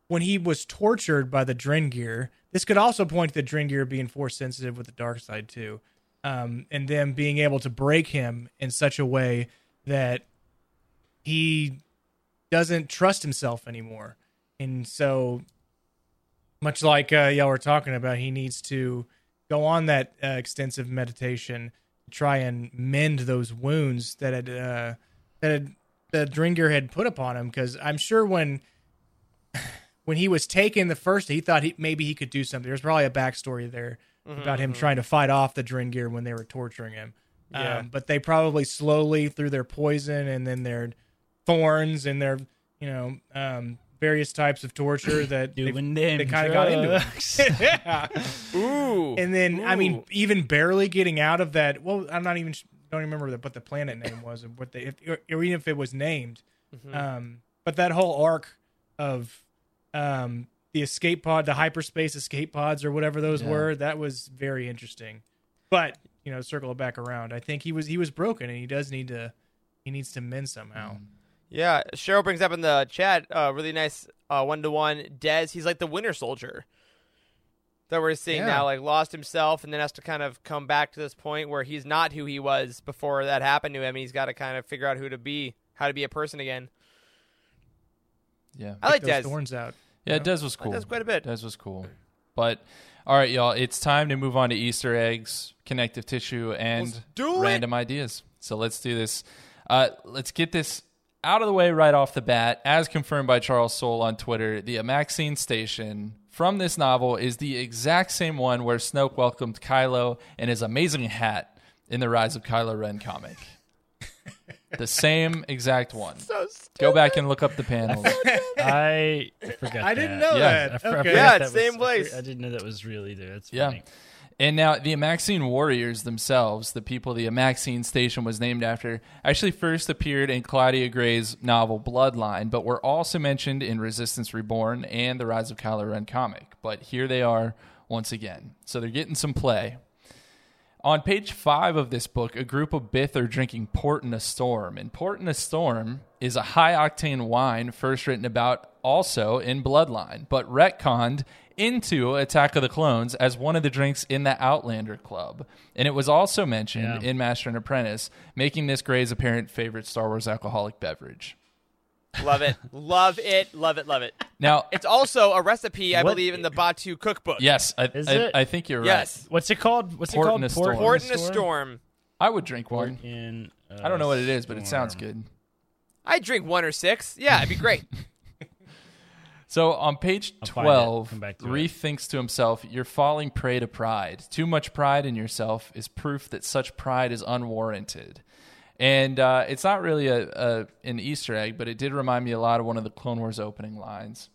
when he was tortured by the Drengir, this could also point to the Drengir being force sensitive with the dark side too, um, and them being able to break him in such a way that he doesn't trust himself anymore, and so much like uh, y'all were talking about, he needs to go on that uh, extensive meditation to try and mend those wounds that had uh, that had, the Drengir had put upon him. Because I'm sure when when he was taken the first, he thought he, maybe he could do something. There's probably a backstory there about him trying to fight off the Drengir when they were torturing him. Yeah. Um, but they probably slowly through their poison and then their thorns and their you know um, various types of torture that they, kind of got into it. yeah. Ooh. And then I mean, even barely getting out of that. Well, I'm not even don't even remember the, what the planet name was, or what they, if, or, or even if it was named. Mm-hmm. Um, but that whole arc of um, the escape pod, the hyperspace escape pods, or whatever those Yeah. were, that was very interesting. But you know, circle it back around. I think he was he was broken, and he does need to he needs to mend somehow. Yeah, Cheryl brings up in the chat uh, really nice one to one. Dez, he's like the Winter Soldier that we're seeing Yeah. now. Like lost himself and then has to kind of come back to this point where he's not who he was before that happened to him. He's got to kind of figure out who to be, how to be a person again. Yeah. I like those Dez. thorns out. Yeah, Dez was cool. Dez quite a bit. Dez was cool. But all right, y'all, it's time to move on to Easter eggs, connective tissue, and Let's it. random ideas. So let's do this. Uh, let's get this out of the way right off the bat. As confirmed by Charles Soule on Twitter, the Amaxine station from this novel is the exact same one where Snoke welcomed Kylo and his amazing hat in the Rise of Kylo Ren comic. the same exact one. Go back and look up the panels. I forgot. I didn't that. know Yeah. that. I, for- I Okay. forgot Yeah, that same was- place. I didn't know that was really there. That's Yeah. funny. And now the Amaxine warriors themselves, the people the Amaxine station was named after, actually first appeared in Claudia Gray's novel Bloodline, but were also mentioned in Resistance Reborn and the Rise of Kylo Ren comic. But here they are once again. So they're getting some play. On page five of this book, a group of Bith are drinking Port in a Storm. And Port in a Storm is a high octane wine first written about also in Bloodline, but retconned into Attack of the Clones as one of the drinks in the Outlander Club. And it was also mentioned Yeah. in Master and Apprentice, making this Gray's apparent favorite Star Wars alcoholic beverage. Love it. Love it. Love it. Love it. Now, It's also a recipe, I What- believe, in the Batuu cookbook. yes, I, Is I, it? I think you're right. Yes. What's it called? What's Port it called? in a storm. Port in a storm. I would drink one. In, I don't know what it is, but it sounds good. I'd drink one or six. Yeah, it'd be great. So on page I'll 12, Come Reef it. thinks to himself, You're falling prey to pride. Too much pride in yourself is proof that such pride is unwarranted. And uh, it's not really a, a an Easter egg, but it did remind me a lot of one of the Clone Wars opening lines.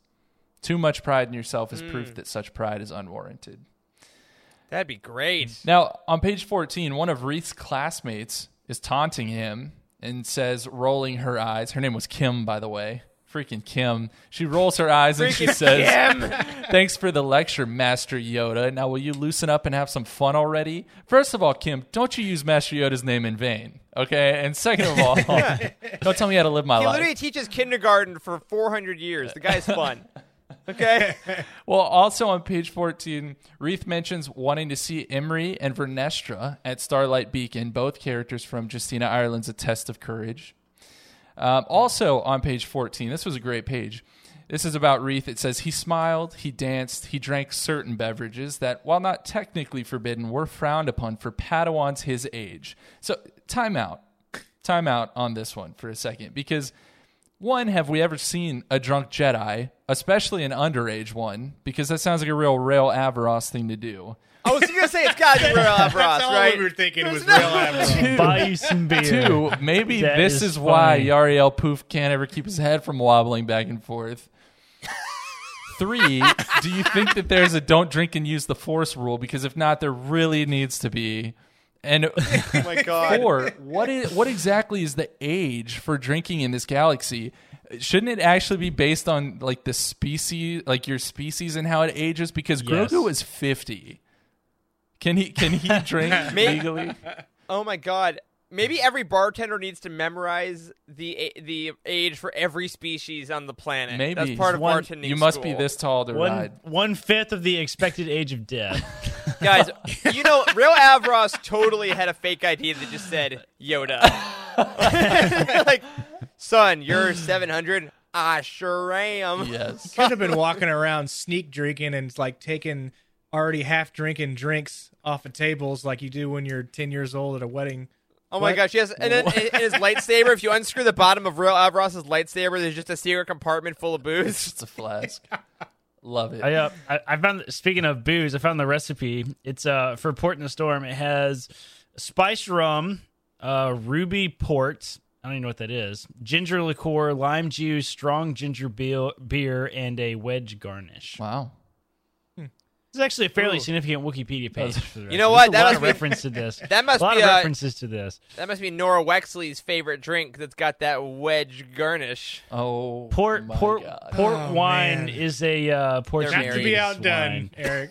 Too much pride in yourself is Hmm. proof that such pride is unwarranted. That'd be great. Now, on page 14, one of Reath's classmates is taunting him and says, rolling her eyes. Her name was Kim, by the way. Freaking Kim. She rolls her eyes and she says. Thanks for the lecture, Master Yoda. Now, will you loosen up and have some fun already? First of all, Kim, don't you use Master Yoda's name in vain, okay? And second of all, don't tell me how to live my life. He life. literally teaches kindergarten for 400 years. The guy's fun. Okay? Well, also on page 14, Reath mentions wanting to see Imri and Vernestra at Starlight Beacon, both characters from Justina Ireland's A Test of Courage. Um, also on page 14, this was a great page. This is about Reath. It says, He smiled, he danced, he drank certain beverages that, while not technically forbidden, were frowned upon for Padawans his age. So, time out. Time out on this one for a second because one, have we ever seen a drunk Jedi, especially an underage one? Because that sounds like a real Rail Avaros thing to do. I was going to say it's got to be real Avros, That's all right? we were thinking it was real Admiral. Buy you some beer. Two, maybe That this is is, why funny. Yarael Poof can't ever keep his head from wobbling back and forth. Three, do you think that there's a don't drink and use the force rule? Because if not, there really needs to be. And Oh my God. four, what is what exactly is the age for drinking in this galaxy? Shouldn't it actually be based on like the species, like your species and how it ages? Because Yes. Grogu is fifty. Can he can he drink legally? Oh my God. Maybe every bartender needs to memorize the the age for every species on the planet. Maybe. That's part of One- bartending. You must be this tall to One ride. one fifth of the expected age of death. Guys, you know, real Avros totally had a fake ID that just said Yoda. like, son, you're 700. I sure am. Yes. Could have been walking around sneak drinking and like taking already half drinking drinks off of tables like you do when you're 10 years old at a wedding. Oh my gosh, yes. And then in in his lightsaber, if you unscrew the bottom of real Avros's lightsaber, there's just a secret compartment full of It's booze. just a flask. Love it. I, uh, I I found speaking of booze, I found the recipe. It's uh for Port in the Storm. It has spiced rum, uh, ruby port. I don't even know what that is. Ginger liqueur, lime juice, strong ginger beer, beer and a wedge garnish. Wow. This is actually a fairly significant Wikipedia page. For the You know what? That a lot must of be- reference to this. That must a lot be of uh, references to this. that must be Norra Wexley's favorite drink that's got that wedge garnish. Oh, Port my port God. port Oh, wine man. is a uh, Portuguese Not to be outdone, wine. Eric.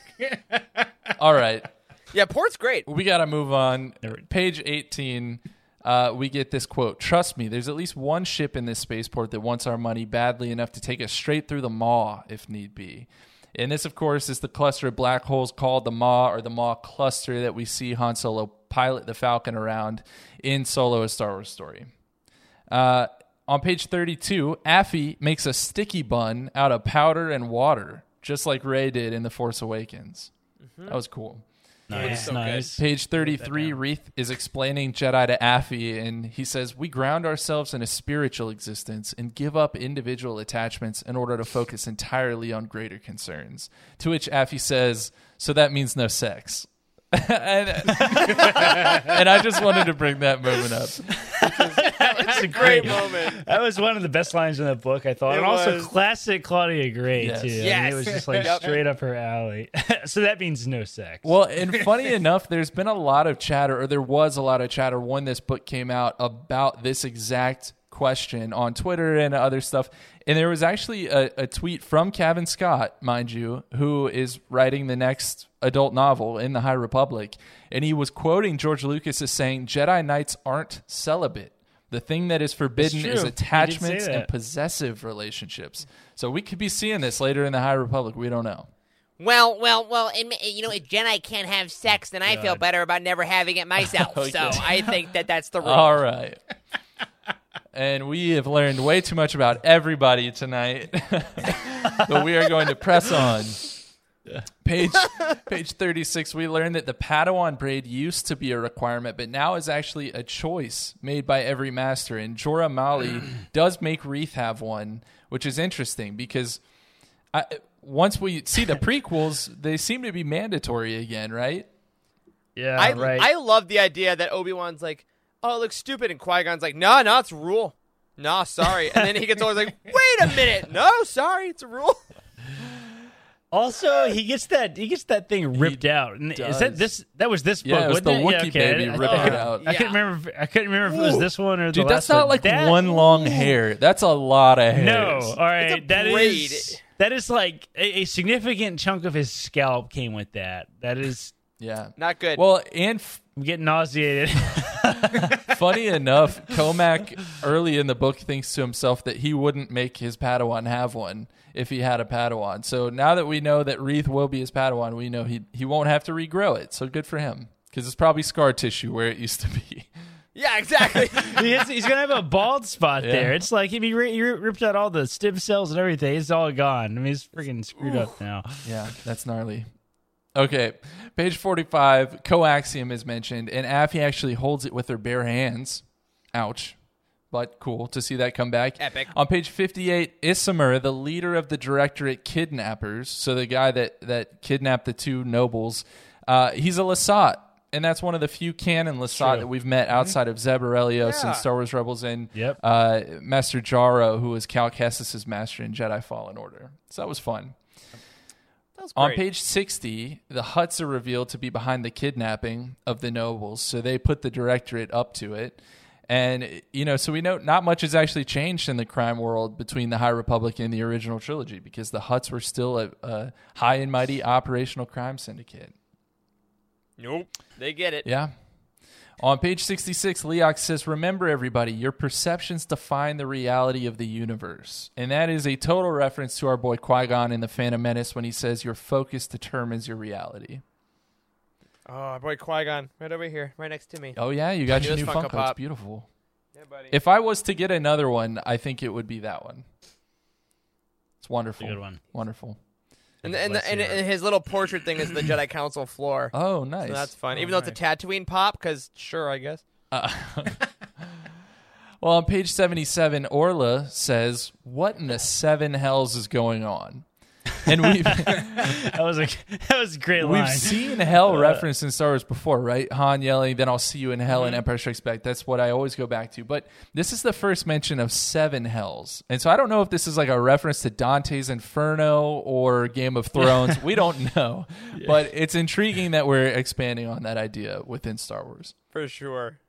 All right. Yeah, port's great. We got to move on. Page 18, uh, we get this quote Trust me, there's at least one ship in this spaceport that wants our money badly enough to take us straight through the maw if need be. And this, of course, is the cluster of black holes called the Maw or the Maw cluster that we see Han Solo pilot the Falcon around in Solo: A Star Wars Story. Uh, on page 32, Affie makes a sticky bun out of powder and water, just like Rey did in The Force Awakens. That was cool. Nice, so good. nice. Page 33, Reath is explaining Jedi to Affie, and he says, We ground ourselves in a spiritual existence and give up individual attachments in order to focus entirely on greater concerns. To which Affie says, So that means no sex. And, and I just wanted to bring that moment up. That's a Great great moment. That was one of the best lines in the book, I thought, It and also was. classic Claudia Gray Yes. too. I mean, Yes. it was just like Yep. straight up her alley. so that means no sex. Well, and funny enough, there's been a lot of chatter, or there was a lot of chatter when this book came out about this exact question on Twitter and other stuff. And there was actually a, a tweet from Cavan Scott, mind you, who is writing the next adult novel in the High Republic. And he was quoting George Lucas as saying, Jedi Knights aren't celibate. The thing that is forbidden is He attachments and possessive relationships. So we could be seeing this later in the High Republic. We don't know. Well, well, well, and, you know, if Jedi can't have sex, then I feel better about never having it myself. Oh, okay. So I think that that's the rule. All right. And we have learned way too much about everybody tonight. but we are going to press on. Page page 36 we learned that the Padawan braid used to be a requirement but now is actually a choice made by every master and Jora Malli does make Reath have one which is interesting because I, once we see the prequels they seem to be mandatory again right Yeah, I right. I love the idea that Obi Wan's like, oh, it looks stupid, and Qui Gon's like, no, no, it's a rule. No, sorry. And then he gets always like, wait a minute, no, sorry, it's a rule. Also, he gets that he gets that thing ripped out. And is that this? That was this book. Yeah, it was the it? Wookiee yeah, okay. baby I- ripping I- out. I couldn't remember. If, I couldn't remember if it was this one or the dude last that's not one. like That- one long hair that's a lot of hair No, all right, a that braid. is that is like a, a significant chunk of his scalp came with that. That is, yeah Not good. well and f- I'm getting nauseated. Funny enough, Cohmac early in the book thinks to himself that he wouldn't make his Padawan have one if he had a Padawan. So now that we know that Reath will be his Padawan, we know he he won't have to regrow it. So good for him because it's probably scar tissue where it used to be. yeah, exactly. He has- he's gonna have a bald spot Yeah. there. It's like if he, ri- he ripped out all the stem cells and everything, it's all gone. I mean, he's freaking screwed up now. Yeah, that's gnarly. Okay, page 45, coaxium is mentioned, and Affie actually holds it with her bare hands. Ouch. But cool to see that come back. Epic. On page 58, Issamer, the leader of the Directorate Kidnappers, so the guy that, that kidnapped the two nobles, uh, he's a Lasat. And that's one of the few canon Lasat True. that we've met outside of Zeb Orrelios Yeah. and Star Wars Rebels and Yep. uh, Master Jaro, who was Cal Kestis' master in Jedi Fallen Order. So that was fun. That was On page 60, the Hutts are revealed to be behind the kidnapping of the nobles. So they put the directorate up to it. And, you know, so we know not much has actually changed in the crime world between the High Republic and the original trilogy because the Hutts were still a, a high and mighty operational crime syndicate. nope, they get it. Yeah. On page 66, Leox says, Remember, everybody, your perceptions define the reality of the universe. And that is a total reference to our boy Qui Gon in The Phantom Menace when he says, Your focus determines your reality. Oh, our boy Qui Gon, right over here, right next to me. Oh, yeah, you got your new newest Funko Funko. It's Pop. beautiful. Yeah, buddy. If I was to get another one, I think it would be that one. It's wonderful. Good one. Wonderful. And, and, Let's and, and his little portrait thing is the Jedi Council floor. Oh, nice. So that's fun. Even though it's a Tatooine pop, because sure, I guess. Uh, well, on page 77, Orla says, What in the seven hells is going on? And we've, That was a that was a great line. we've seen hell uh, referenced in Star Wars before, right? Han yelling, Then I'll see you in hell in mhm. Empire Strikes Back. That's what I always go back to. But this is the first mention of seven hells. And so I don't know if this is like a reference to Dante's Inferno or Game of Thrones. we don't know. But it's intriguing that we're expanding on that idea within Star Wars. For sure.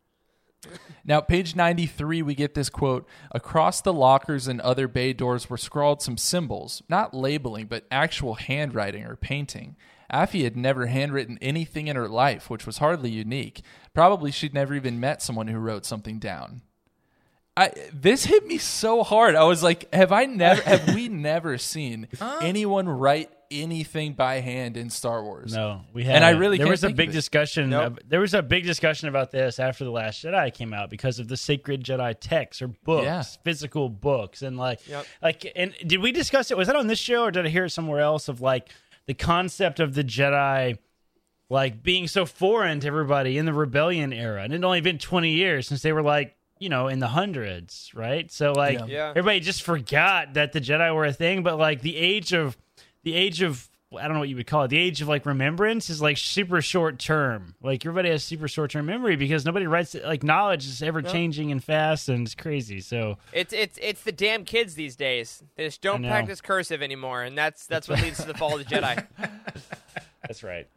Now, page 93, we get this quote Across the lockers and other bay doors were scrawled some symbols, not labeling, but actual handwriting or painting. Affy had never handwritten anything in her life, which was hardly unique. Probably she'd never even met someone who wrote something down. I, this hit me so hard. I was like, have I never, have we never seen anyone write anything by hand in Star Wars? No, we had. And I really there can't was a big discussion. Nope. ab- there was a big discussion about this after the Last Jedi came out because of the sacred Jedi texts or books, Yeah. physical books, and like, Yep. like, and did we discuss it? Was that on this show or did I hear it somewhere else? Of like the concept of the Jedi. Like being so foreign to everybody in the rebellion era, and it had only been twenty years since they were like, you know, in the hundreds, right? So like, Yeah. Yeah. everybody just forgot that the Jedi were a thing. But like the age of the age of I don't know what you would call it. The age of like remembrance is like super short term. Like everybody has super short term memory because nobody writes it. Like knowledge is ever changing and fast and it's crazy. So It's it's it's the damn kids these days. They just don't practice cursive anymore, and that's that's what leads to the fall of the Jedi. that's right.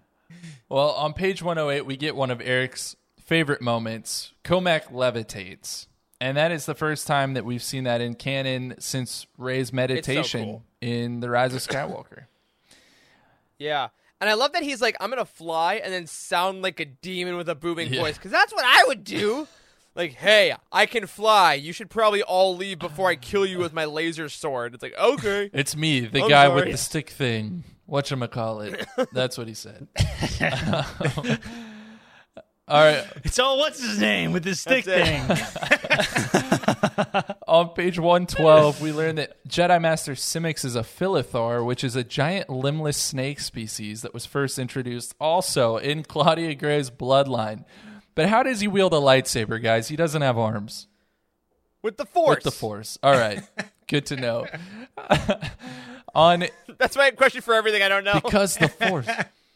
Well, on page 108, we get one of Eric's favorite moments. Comac levitates. And that is the first time that we've seen that in canon since Rey's meditation cool. in The Rise of Skywalker. Yeah. And I love that he's like, I'm gonna fly and then sound like a demon with a booming Yeah. voice, because that's what I would do. Like, hey, I can fly. You should probably all leave before I kill you with my laser sword. It's like, okay. It's me, the I'm guy sorry. with the stick thing. Whatchamacallit. That's what he said. All right. It's all what's his name with this stick thing. On page 112, we learn that Jedi Master Simix is a Philithar, which is a giant limbless snake species that was first introduced also in Claudia Gray's bloodline. But how does he wield a lightsaber, guys? He doesn't have arms. With the Force. With the Force. All right. Good to know. On That's my question for everything I don't know. because the Force.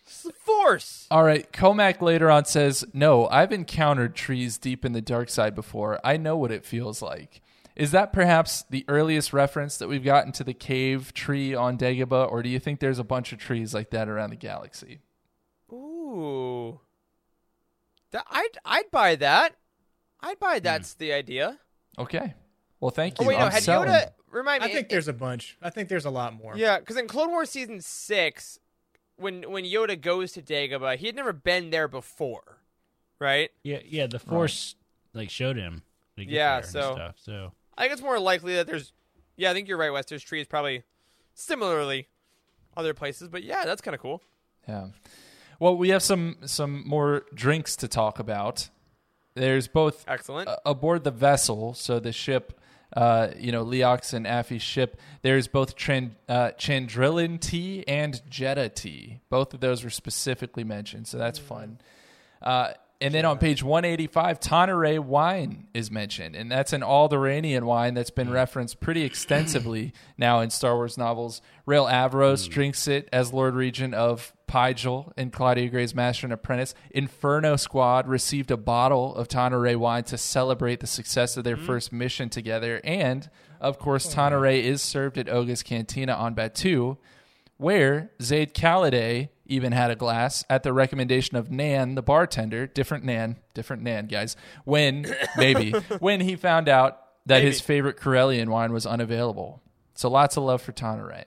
It's the Force. All right, Cohmac later on says, "No, I've encountered trees deep in the dark side before. I know what it feels like." Is that perhaps the earliest reference that we've gotten to the cave tree on Dagobah, or do you think there's a bunch of trees like that around the galaxy? Ooh. That, I'd I'd buy that. I'd buy hmm. that's the idea. Okay. Well, thank Oh you. wait, no, I'm had selling. Yoda remind me? I think there's a bunch. I think there's a lot more. Yeah, because in Clone Wars season six, when when Yoda goes to Dagobah, he had never been there before, right? Yeah, yeah. The Force like showed him. to get Yeah, there and so- stuff, so I think it's more likely that there's. Yeah, I think you're right, Wes. There's trees probably similarly other places, but yeah, that's kind of cool. Yeah. Well, we have some some more drinks to talk about. There's both Excellent. a- aboard the vessel, so the ship, uh, you know, Leox and Affie's ship. There's both Tran- uh, Chandrilan tea and Jedha tea. Both of those were specifically mentioned, so that's fun. Uh, and then on page 185, Toniray wine is mentioned, and that's an Alderaanian wine that's been referenced pretty extensively now in Star Wars novels. Rael Averross drinks it as Lord Regent of Pijal in Claudia Gray's Master and Apprentice. Inferno Squad received a bottle of Toniray wine to celebrate the success of their mm. first mission together, and of course, oh, Toniray is served at Oga's Cantina on Batuu where Zaid Khalideh even had a glass at the recommendation of Nan, the bartender, different Nan, different Nan, guys, when, maybe, when he found out that his favorite Corellian wine was unavailable. So lots of love for Toniray.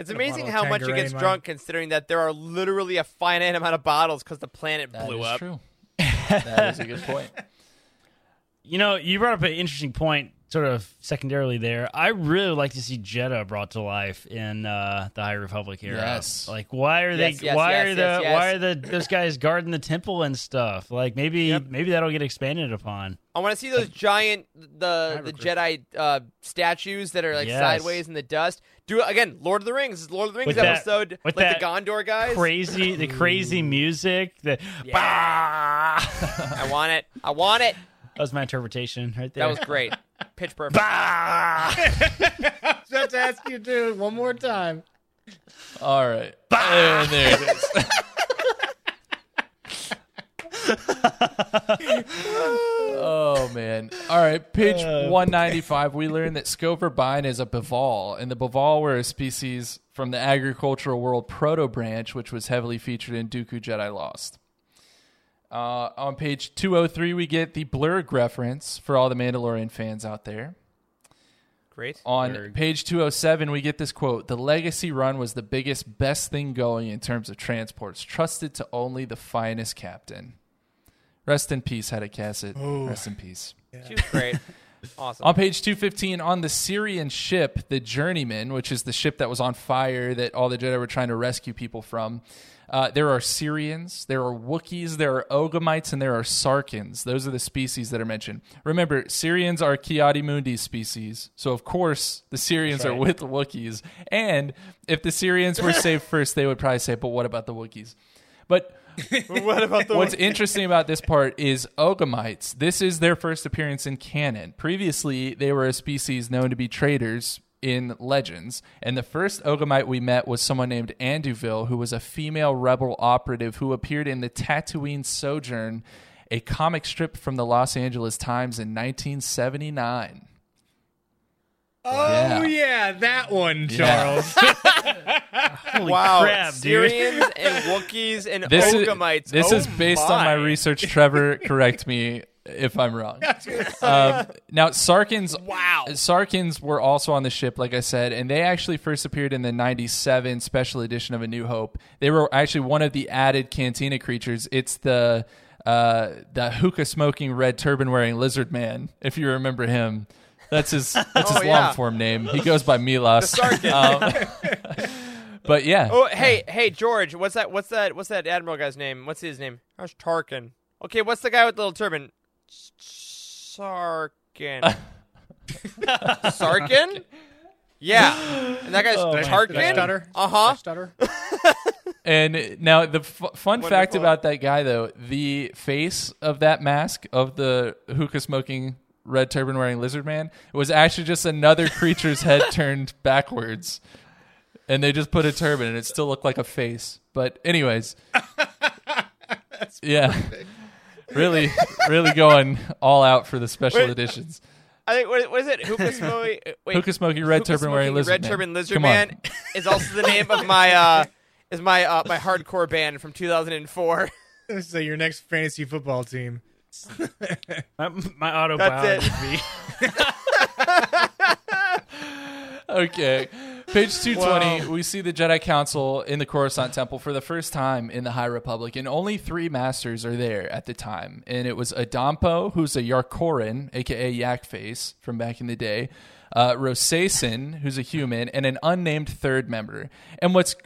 It's amazing how much it gets drunk, considering that there are literally a finite amount of bottles because the planet That blew is up. true. that is a good point. You know, you brought up an interesting point, sort of secondarily there. I really like to see Jedha brought to life in uh, the High Republic era. Yes. Like, why are they? yes, why yes, are the? yes, yes. Why are the those guys guarding the temple and stuff? Like, maybe Yep. maybe that'll get expanded upon. I want to see those giant the the Jedi uh, statues that are like Yes. sideways in the dust. Do it again, Lord of the Rings. This is Lord of the Rings With that- episode, with like that the Gondor guys. Crazy, the crazy music. The Yeah. I want it. I want it. That was my interpretation right there. That was great. Pitch perfect. Just ask you to do it one more time. All right. And uh, there it is. oh man! All right, page uh. one ninety five. We learn that Scover Bine is a Baval, and the Baval were a species from the agricultural world Protobranch, which was heavily featured in Dooku Jedi Lost. Uh, on page two hundred three, we get the Blurg reference for all the Mandalorian fans out there. Great. On page 207, we get this quote The legacy run was the biggest, best thing going in terms of transports, trusted to only the finest captain. Rest in peace, Hedda Casset. Rest in peace. She was great. Awesome. On page 215, on the Cerean ship, the Journeyman, which is the ship that was on fire that all the Jedi were trying to rescue people from, uh, there are Cereans, there are Wookiees, there are Ogamites, and there are Sarkins. Those are the species that are mentioned. Remember, Cereans are Ki-Adi-Mundi species, so of course the Cereans are with the Wookiees. And if the Cereans were saved first, they would probably say, but what about the Wookiees? But what about the What's interesting about this part is Ogamites. This is their first appearance in canon. Previously, they were a species known to be traitors in legends, and the first Ogamite we met was someone named Anduville, who was a female rebel operative who appeared in the Tatooine Sojourn, a comic strip from the Los Angeles Times in 1979. Oh Yeah. yeah, that one, Yeah. Charles. Holy wow. crap, dude. Cereans and Wookiees and This is, Ogamites. this Oh is based on my my. research. Trevor, correct me if I'm wrong. Um, now, Sarkins. Wow. Sarkins were also on the ship, like I said, and they actually first appeared in the '97 special edition of A New Hope. They were actually one of the added Cantina creatures. It's the uh, the hookah smoking, red turban wearing lizard man. If you remember him, that's his that's Oh, his yeah. long form name. He goes by Milos. Sarkin. Um, but yeah, Oh, hey, hey, George. What's that? What's that? What's that admiral guy's name? What's his name? How's Tarkin? Okay, what's the guy with the little turban? Sarkin. Sarkin? Yeah. And that guy's Oh, Tarkin? Stutter? Uh huh. Stutter. And now the f- fun fact about that guy, though, the face of that mask of the hookah smoking red turban wearing lizard man was actually just another creature's head turned backwards, and they just put a turban and it still looked like a face. But anyways, yeah, really, really going all out for the special Wait. editions. I think what, what is it? Hookah Smoky. Wait, Hookah smoking red Hookah turban wearing Smoking lizard Red man. Turban Lizard Come on. Man is also the name of my uh is my uh my hardcore band from 2004. So your next fantasy football team. My, my autopilot That's would be. Okay. Page 220, Wow. we see the Jedi Council in the Coruscant Temple for the first time in the High Republic, and only three masters are there at the time. And it was Adampo, who's a Yarkora, aka Yak Face from back in the day, uh, Rosason, who's a human, and an unnamed third member. And what's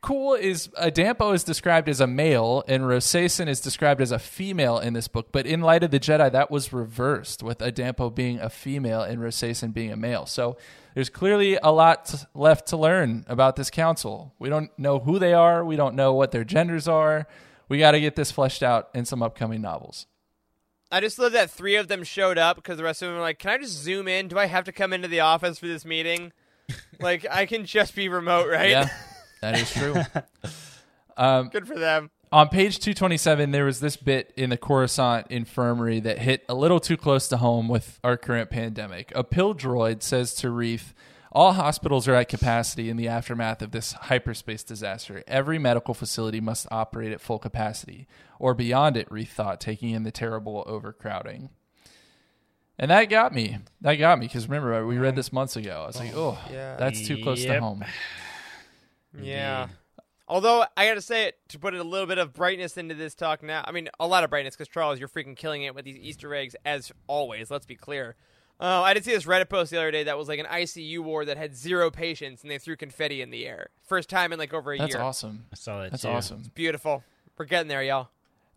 cool is Adampo is described as a male and Rosason is described as a female in this book. But in light of the Jedi, that was reversed with Adampo being a female and Rosason being a male. So there's clearly a lot left to learn about this council. We don't know who they are. We don't know what their genders are. We got to get this fleshed out in some upcoming novels. I just love that three of them showed up because the rest of them were like, "Can I just zoom in? Do I have to come into the office for this meeting? like I can just be remote, right? Yeah, that is true. Um, Good for them. On page 227 there was this bit in the coruscant infirmary that hit a little too close to home with our current pandemic. A pill droid says to Reath all hospitals are at capacity in the aftermath of this hyperspace disaster. Every medical facility must operate at full capacity or beyond it Reath thought taking in the terrible overcrowding. And that got me. That got me because remember we read this months ago. I was like oh Yeah. that's too close to home. Yeah. Although I got to say it to put a little bit of brightness into this talk now. I mean, a lot of brightness because Charles, you're freaking killing it with these Easter eggs as always. Let's be clear. Uh, I did see this Reddit post the other day that was like an ICU ward that had zero patients and they threw confetti in the air. First time in like over a that's year. That's awesome I saw that that's too. awesome Beautiful. We're getting there, y'all.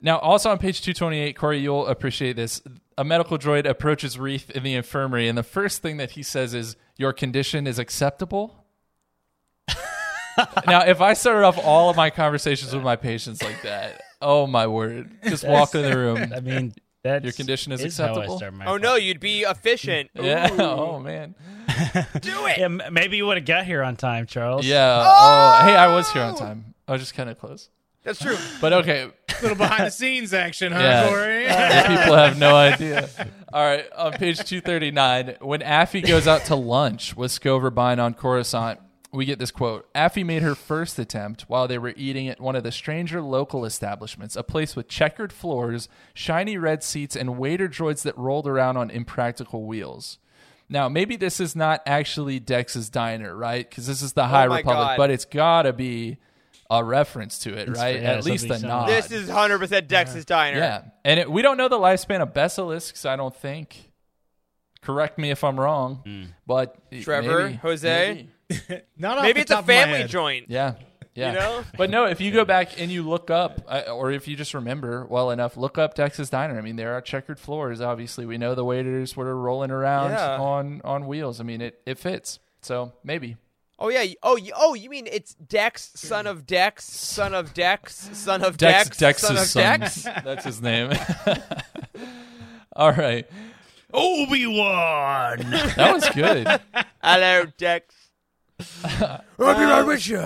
Now, also on page 228, Corey, you'll appreciate this. A medical droid approaches Reath in the infirmary, and the first thing that he says is, Your condition is acceptable? Now, if I started off all of my conversations with my patients like that, oh my word. Just walk in the room. I mean, that Your condition is how I acceptable? start my Oh no, you'd be efficient. Yeah. Ooh. Oh, man. Do it. Yeah, maybe you would have got here on time, Charles. Yeah. Oh, oh, hey, I was here on time. I was just kind of close. That's true. But okay, A little behind the scenes action, huh, Yeah. Corey? The people have no idea. All right, on page 239, when Affie goes out to lunch with Scover Bine on Coruscant, we get this quote Affie made her first attempt while they were eating at one of the stranger local establishments, a place with checkered floors, shiny red seats, and waiter droids that rolled around on impractical wheels. Now, maybe this is not actually Dex's diner, right? Because this is the oh High my Republic, God. but it's got to be a reference to it, right? yeah, At least a something nod. This is 100% Dex's diner. Yeah, and it, we don't know the lifespan of basilisks. I don't think. Correct me if I'm wrong, but Trevor, maybe, Jose? maybe. Not off Maybe the it's a top of family joint. yeah, yeah. You know? but no, if you go back and you look up, uh, or if you just remember well enough, look up Dex's Diner. I mean, there are checkered floors. Obviously, we know the waiters were rolling around Yeah. on on wheels. I mean, it it fits. So maybe. Oh yeah. Oh, oh, you mean it's Dex, son of Dex, son of Dex, son of Dex, Dex, Dex's son of son. Dex? That's his name. All right, Obi Wan. that was good. Hello, Dex. I'll be right with you.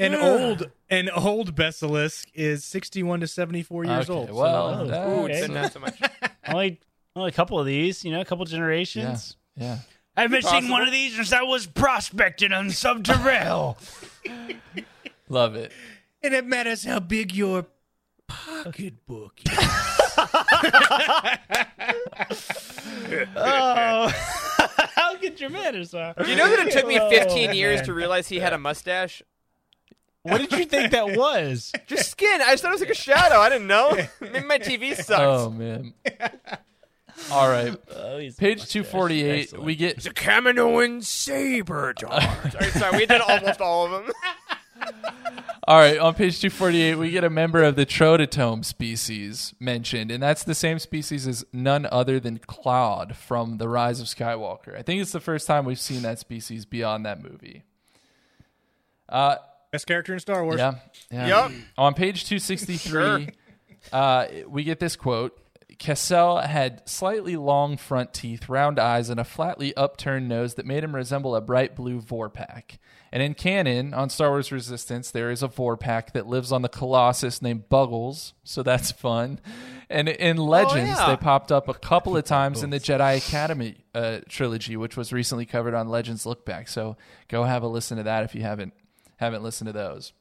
An old an old basilisk is sixty one to seventy four years Okay, old. so- well, Oh, that's- Ooh, Okay. it's not so much. only, only a couple of these, you know, a couple generations. yeah. I haven't seen one of these since I was prospecting on Subterrel. Love it. and it matters how big your pocketbook is. oh, how good your manners are. Do you know that it took me 15 Oh, years to realize he had a mustache? What did you think that was? Just skin. I just thought it was like a shadow. I didn't know. Maybe my TV sucks. Oh man. All right. Oh, Page 248, we get the Kaminoan saber dart. sorry, sorry, we did almost all of them. All right, on page 248, we get a member of the Trodatome species mentioned, and that's the same species as none other than Klaud from The Rise of Skywalker. I think it's the first time we've seen that species beyond that movie. Uh, Best character in Star Wars. yeah. yeah. Yup. On page 263, uh, we get this quote Cassell had slightly long front teeth, round eyes, and a flatly upturned nose that made him resemble a bright blue Vorpak. And in canon, on Star Wars Resistance, there is a Vorpak that lives on the Colossus named Buggles, so that's fun. And in Legends, yeah. they popped up a couple of times in the Jedi Academy uh, trilogy, which was recently covered on Legends Look Back. So go have a listen to that if you haven't haven't listened to those.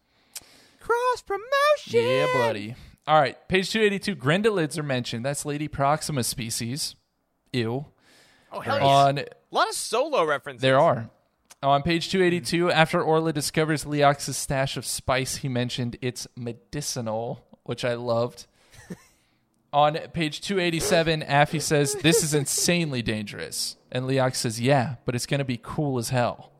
Cross promotion. Yeah, buddy. All right, page 282. Grindalids are mentioned. That's Lady Proxima species. Ew. Oh hell yeah. On A lot of solo references. there are. Uh, on page 282, after Orla discovers Leox's stash of spice, he mentioned it's medicinal, which I loved. On page 287, Affy says, This is insanely dangerous. And Leox says, Yeah, but it's going to be cool as hell.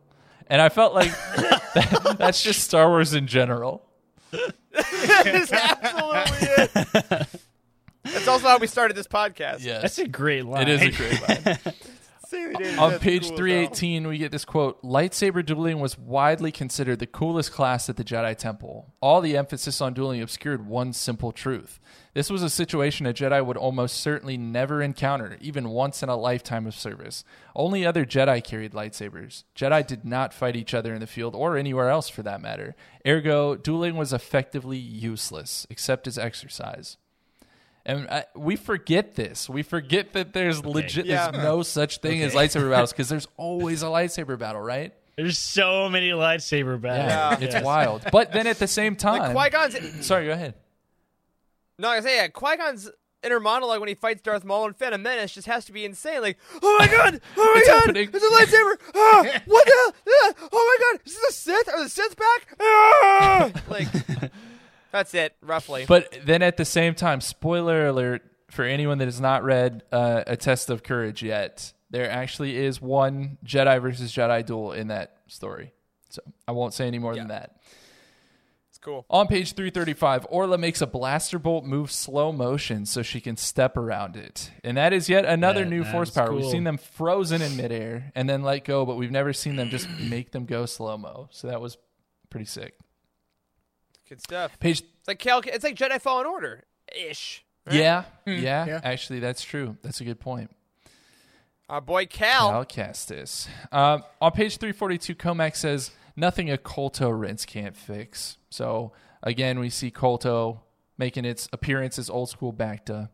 And I felt like that, that's just Star Wars in general. that is absolutely it. That's also how we started this podcast. Yes. That's a great line. It is a great line. On page cool as hell. 318, we get this quote Lightsaber dueling was widely considered the coolest class at the Jedi Temple. All the emphasis on dueling obscured one simple truth. This was a situation a Jedi would almost certainly never encounter, even once in a lifetime of service. Only other Jedi carried lightsabers. Jedi did not fight each other in the field or anywhere else for that matter. Ergo, dueling was effectively useless, except as exercise. And I, we forget this. We forget that there's legit. Yeah. There's no such thing as lightsaber battles because there's always a lightsaber battle, right? There's so many lightsaber battles. it's wild. But then at the same time, Like Qui-Gon's sorry, go ahead. No, I say yeah, Qui-Gon's inner monologue when he fights Darth Maul and Phantom Menace just has to be insane. Like, oh my god, oh my It's god, happening. it's a lightsaber. Ah, what the? hell? Ah, oh my god, is this a Sith? Are the Sith back? Ah! like, that's it, roughly. But then at the same time, spoiler alert for anyone that has not read uh, A Test of Courage yet, there actually is one Jedi versus Jedi duel in that story. So I won't say any more than that. it's cool. On page 335, Orla makes a blaster bolt move slow motion so she can step around it. And that is yet another That- new that force is power. We've seen them frozen in midair and then let go, but we've never seen them just make them go slow mo. So that was pretty sick. Good stuff. Page It's like Cal. It's like Jedi Fallen Order ish. right? Yeah, yeah, yeah. Actually, that's true. That's a good point. Our boy Cal. Cal Kestis. Um, on page 342, Cohmac says, nothing a kolto rinse can't fix. So, again, we see kolto making its appearance as old school Bacta.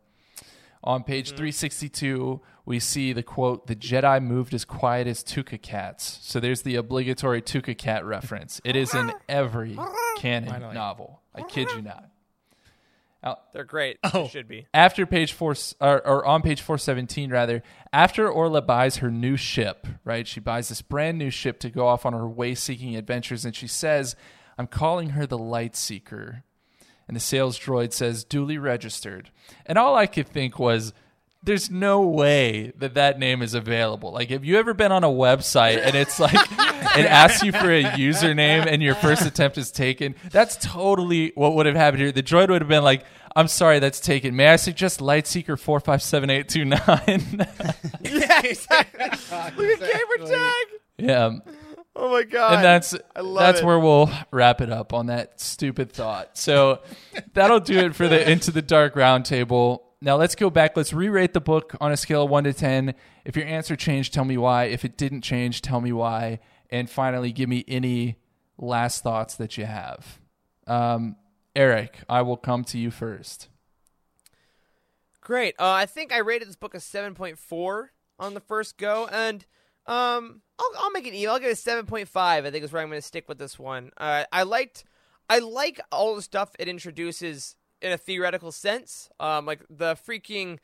On page 362, we see the quote, the Jedi moved as quiet as Tooka cats. So there's the obligatory Tooka cat reference. It is in every canon novel. I kid you not. They're great. Oh. They should be. after page four or, or on page 417 rather after orla buys her new ship right she buys this brand new ship to go off on her way seeking adventures and she says i'm calling her the light seeker and the sales droid says duly registered and all i could think was there's no way that that name is available. Like, have you ever been on a website and it's like, it asks you for a username and your first attempt is taken? That's totally what would have happened here. The droid would have been like, I'm sorry, that's taken. May I suggest Lightseeker 457829? yeah, exactly. Look at gamer tag. yeah. Oh my god. And that's I love that's it. where we'll wrap it up on that stupid thought. So that'll do it for the Into the Dark roundtable. Now let's go back. Let's re-rate the book on a scale of one to ten. If your answer changed, tell me why. If it didn't change, tell me why. And finally, give me any last thoughts that you have. Um, Eric, I will come to you first. Great. Uh, I think I rated this book a 7.4 on the first go, and um, I'll, I'll make it even. I'll give it a 7.5. I think is where I'm going to stick with this one. Uh, I liked, I like all the stuff it introduces in a theoretical sense. Um, like the freaking.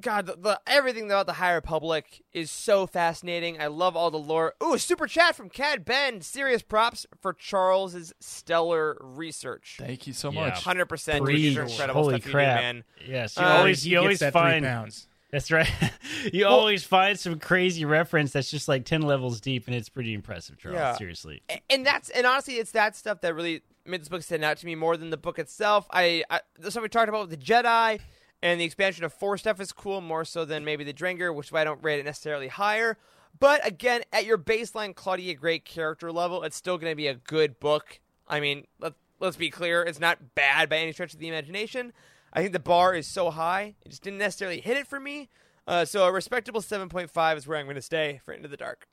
God, the, the everything about the High Republic is so fascinating. I love all the lore. Ooh, a super chat from Cad Bane. Serious props for Charles's stellar research. Thank you so Yeah. much. Hundred percent. Preach. Incredible Holy stuff you do, crap. man. Yes, you Uh, always He you gets always that three find pounds. That's right. you always find some crazy reference that's just like ten levels deep, and it's pretty impressive, Charles. Yeah. Seriously. And that's and honestly it's that stuff that really made this book stand out to me more than the book itself. I, I the stuff we talked about with the Jedi and the expansion of Force stuff is cool, more so than maybe the Drengir, which I don't rate it necessarily higher. But again, at your baseline Claudia Gray character level, it's still going to be a good book. I mean, let, let's be clear, it's not bad by any stretch of the imagination. I think the bar is so high, it just didn't necessarily hit it for me. Uh, so a respectable 7.5 is where I'm going to stay for Into the Dark.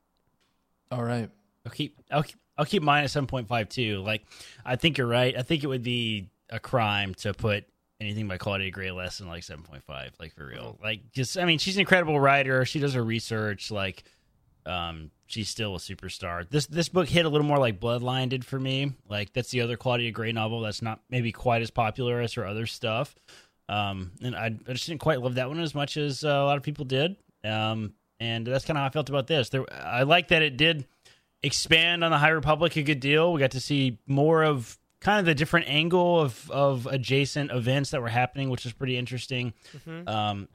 All right. I'll keep I'll keep, I'll keep mine at seven point five too. Like I think you're right. I think it would be a crime to put anything by Claudia Gray less than like seven point five. Like for real. Like just I mean she's an incredible writer. She does her research. Like um she's still a superstar. This this book hit a little more like Bloodline did for me. Like that's the other Claudia Gray novel that's not maybe quite as popular as her other stuff. Um and I, I just didn't quite love that one as much as uh, a lot of people did. Um and that's kind of how I felt about this. There I like that it did expand on the High Republic a good deal. We got to see more of kind of the different angle of of adjacent events that were happening, which is pretty interesting. Mhm. Um,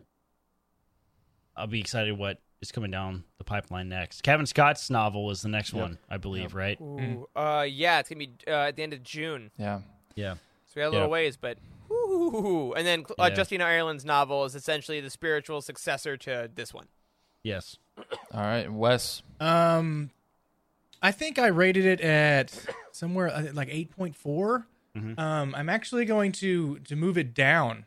I'll be excited what is coming down the pipeline next. Cavan Scott's novel is the next Yep. one, I believe, right? Ooh, uh, yeah, it's gonna be uh, at the end of June. Yeah. Yeah. So we got a little Yeah. ways, but woo. And then uh, Yeah. Justina Ireland's novel is essentially the spiritual successor to this one. Yes. All right, Wes. Um, I think I rated it at somewhere uh, like eight Mhm. Um, I'm actually going to to move it down,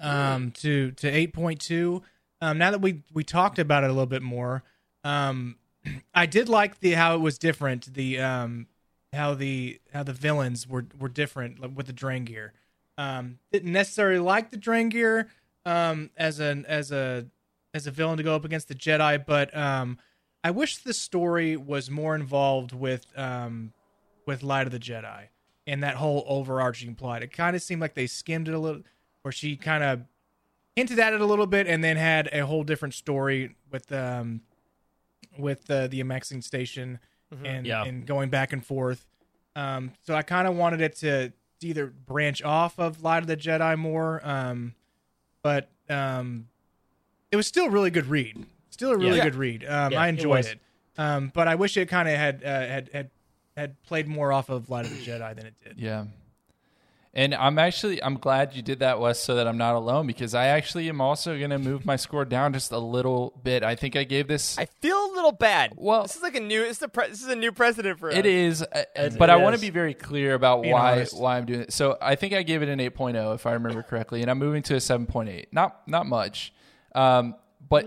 um, to to eight point two. Um, now that we we talked about it a little bit more, um, I did like the how it was different. The um, how the how the villains were were different with the Drengir. Um, didn't necessarily like the Drengir um, as an as a as a villain to go up against the Jedi, but um, I wish the story was more involved with um, with Light of the Jedi and that whole overarching plot. It kind of seemed like they skimmed it a little, where she kind of hinted at it a little bit, and then had a whole different story with um with uh, the Amaxine station and Yeah. and going back and forth. Um, so I kind of wanted it to either branch off of Light of the Jedi more, um, but um, it was still a really good read. Still a really Yeah. good read. Um, Yeah, I enjoyed was. it. Um, but I wish it kind of had, uh, had had had played more off of Light of the Jedi than it did. Yeah. And I'm actually I'm glad you did that, Wes, so that I'm not alone because I actually am also gonna move my score down just a little bit. I think I gave this. I feel a little bad. Well- this is like a new. This is, a pre- this is a new precedent for us. It is, uh, It but I want to be very clear about Being why honest. why I'm doing it. So I think I gave it an 8.0 if I remember correctly, and I'm moving to a 7.8. Not not much, um, but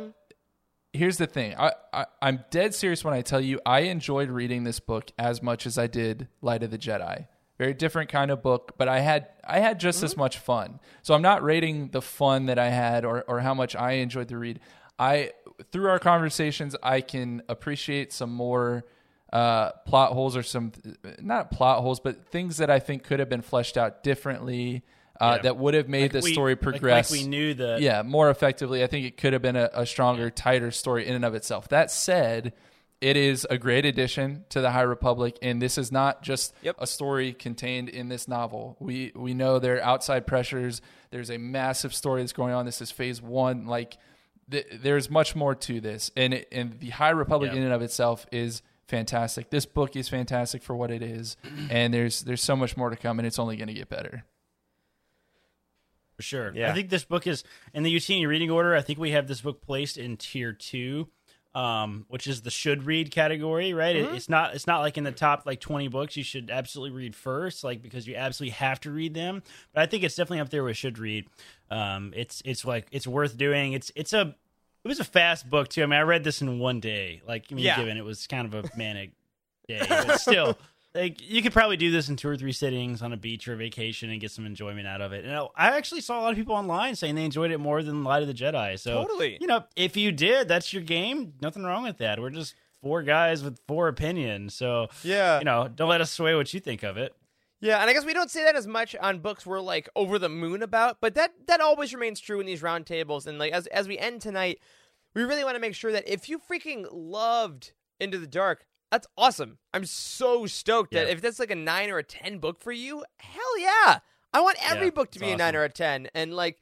here's the thing. I, I I'm dead serious when I tell you I enjoyed reading this book as much as I did Light of the Jedi. Very different kind of book, but I had I had just as much fun. So I'm not rating the fun that I had or or how much I enjoyed the read. I through our conversations I can appreciate some more uh, plot holes or some not plot holes, but things that I think could have been fleshed out differently. Uh, Yeah. That would have made Like the we- story like- like progress. we knew the Yeah, more effectively. I think it could have been a, a stronger, tighter story in and of itself. That said, it is a great addition to the High Republic, and this is not just Yep. a story contained in this novel. We we know there are outside pressures. There's a massive story that's going on. This is phase one. Like th- there's much more to this, and it, and the High Republic Yeah. in and of itself is fantastic. This book is fantastic for what it is, and there's there's so much more to come, and it's only going to get better. For sure. Yeah. I think this book is in the Youtini reading order. I think we have this book placed in tier two, um, which is the should read category, right? It, it's not it's not like in the top like twenty books you should absolutely read first, like because you absolutely have to read them. But I think it's definitely up there with should read. Um, it's it's like it's worth doing. It's it's a it was a fast book too. I mean, I read this in one day. Like, I mean, Yeah. given it was kind of a manic day, but still, like you could probably do this in two or three sittings on a beach or a vacation and get some enjoyment out of it. And I actually saw a lot of people online saying they enjoyed it more than Light of the Jedi. So Totally. you know, if you did, that's your game. Nothing wrong with that. We're just four guys with four opinions. So Yeah. you know, don't let us sway what you think of it. Yeah, and I guess we don't say that as much on books we're like over the moon about, but that that always remains true in these roundtables. And like as as we end tonight, we really want to make sure that if you freaking loved Into the Dark, that's awesome. I'm so stoked that if that's like a nine or a ten book for you, hell yeah! I want every Yeah, book to be a nine or a ten, and like.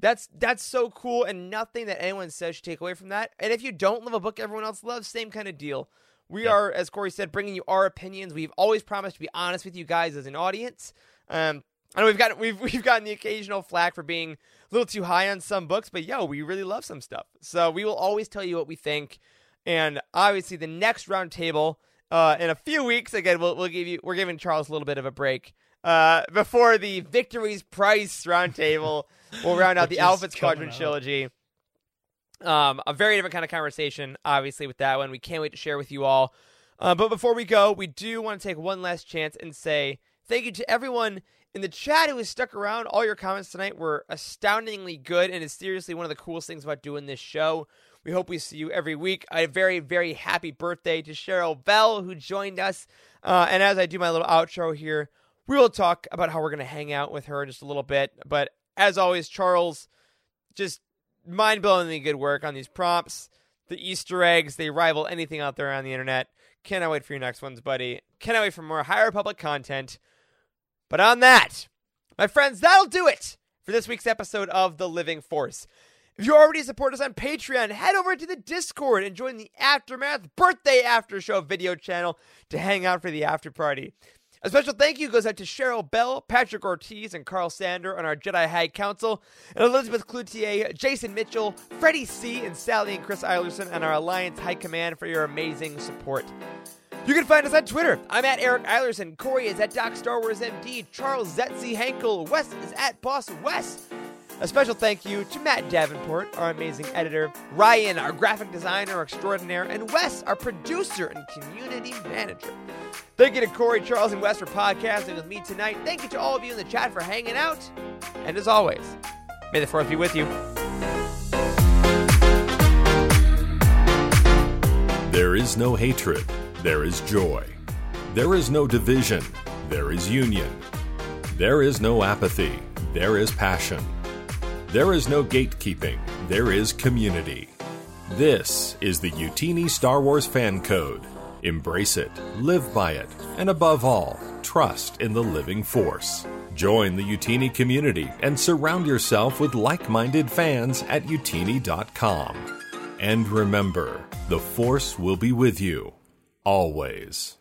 That's that's so cool, and nothing that anyone says should take away from that. And if you don't love a book everyone else loves, same kind of deal. We are, as Corey said, bringing you our opinions. We've always promised to be honest with you guys as an audience. Um, I know we've got we've we've gotten the occasional flack for being a little too high on some books, but yo, we really love some stuff. So we will always tell you what we think. And obviously, the next roundtable uh, in a few weeks, again, we'll we'll give you we're giving Charles a little bit of a break uh, before the Victory's Price roundtable. we'll round out the is Alpha Squadron trilogy. Um, a very different kind of conversation, obviously, with that one. We can't wait to share with you all. Uh, but before we go, we do want to take one last chance and say thank you to everyone in the chat who has stuck around. All your comments tonight were astoundingly good, and it's seriously one of the coolest things about doing this show. We hope we see you every week. A very, very happy birthday to Cheryl Bell, who joined us. Uh, and as I do my little outro here, we will talk about how we're going to hang out with her in just a little bit. But as always, Charles, just mind blowingly good work on these prompts. The Easter eggs, they rival anything out there on the internet. Cannot wait for your next ones, buddy. Cannot wait for more Higher Republic content. But on that, my friends, that'll do it for this week's episode of The Living Force. If you already support us on Patreon, head over to the Discord and join the Aftermath Birthday After Show video channel to hang out for the after party. A special thank you goes out to Cheryl Bell, Patrick Ortiz, and Carl Sander on our Jedi High Council, and Elizabeth Cloutier, Jason Mitchell, Freddie C., and Sally and Chris Eilerson on our Alliance High Command for your amazing support. You can find us on Twitter. I'm at Eric Eilerson. Corey is at Doc Star Wars MD. Charles Zetzi Hankel. Wes is at Boss Wes. A special thank you to Matt Davenport, our amazing editor, Ryan, our graphic designer extraordinaire, and Wes, our producer and community manager. Thank you to Corey, Charles, and Wes for podcasting with me tonight. Thank you to all of you in the chat for hanging out. And as always, may the fourth be with you. There is no hatred, there is joy. There is no division, there is union. There is no apathy, there is passion. There is no gatekeeping, there is community. This is the Youtini Star Wars Fan Code. Embrace it, live by it, and above all, trust in the living force. Join the Youtini community and surround yourself with like minded fans at youtini.com. And remember, the force will be with you always.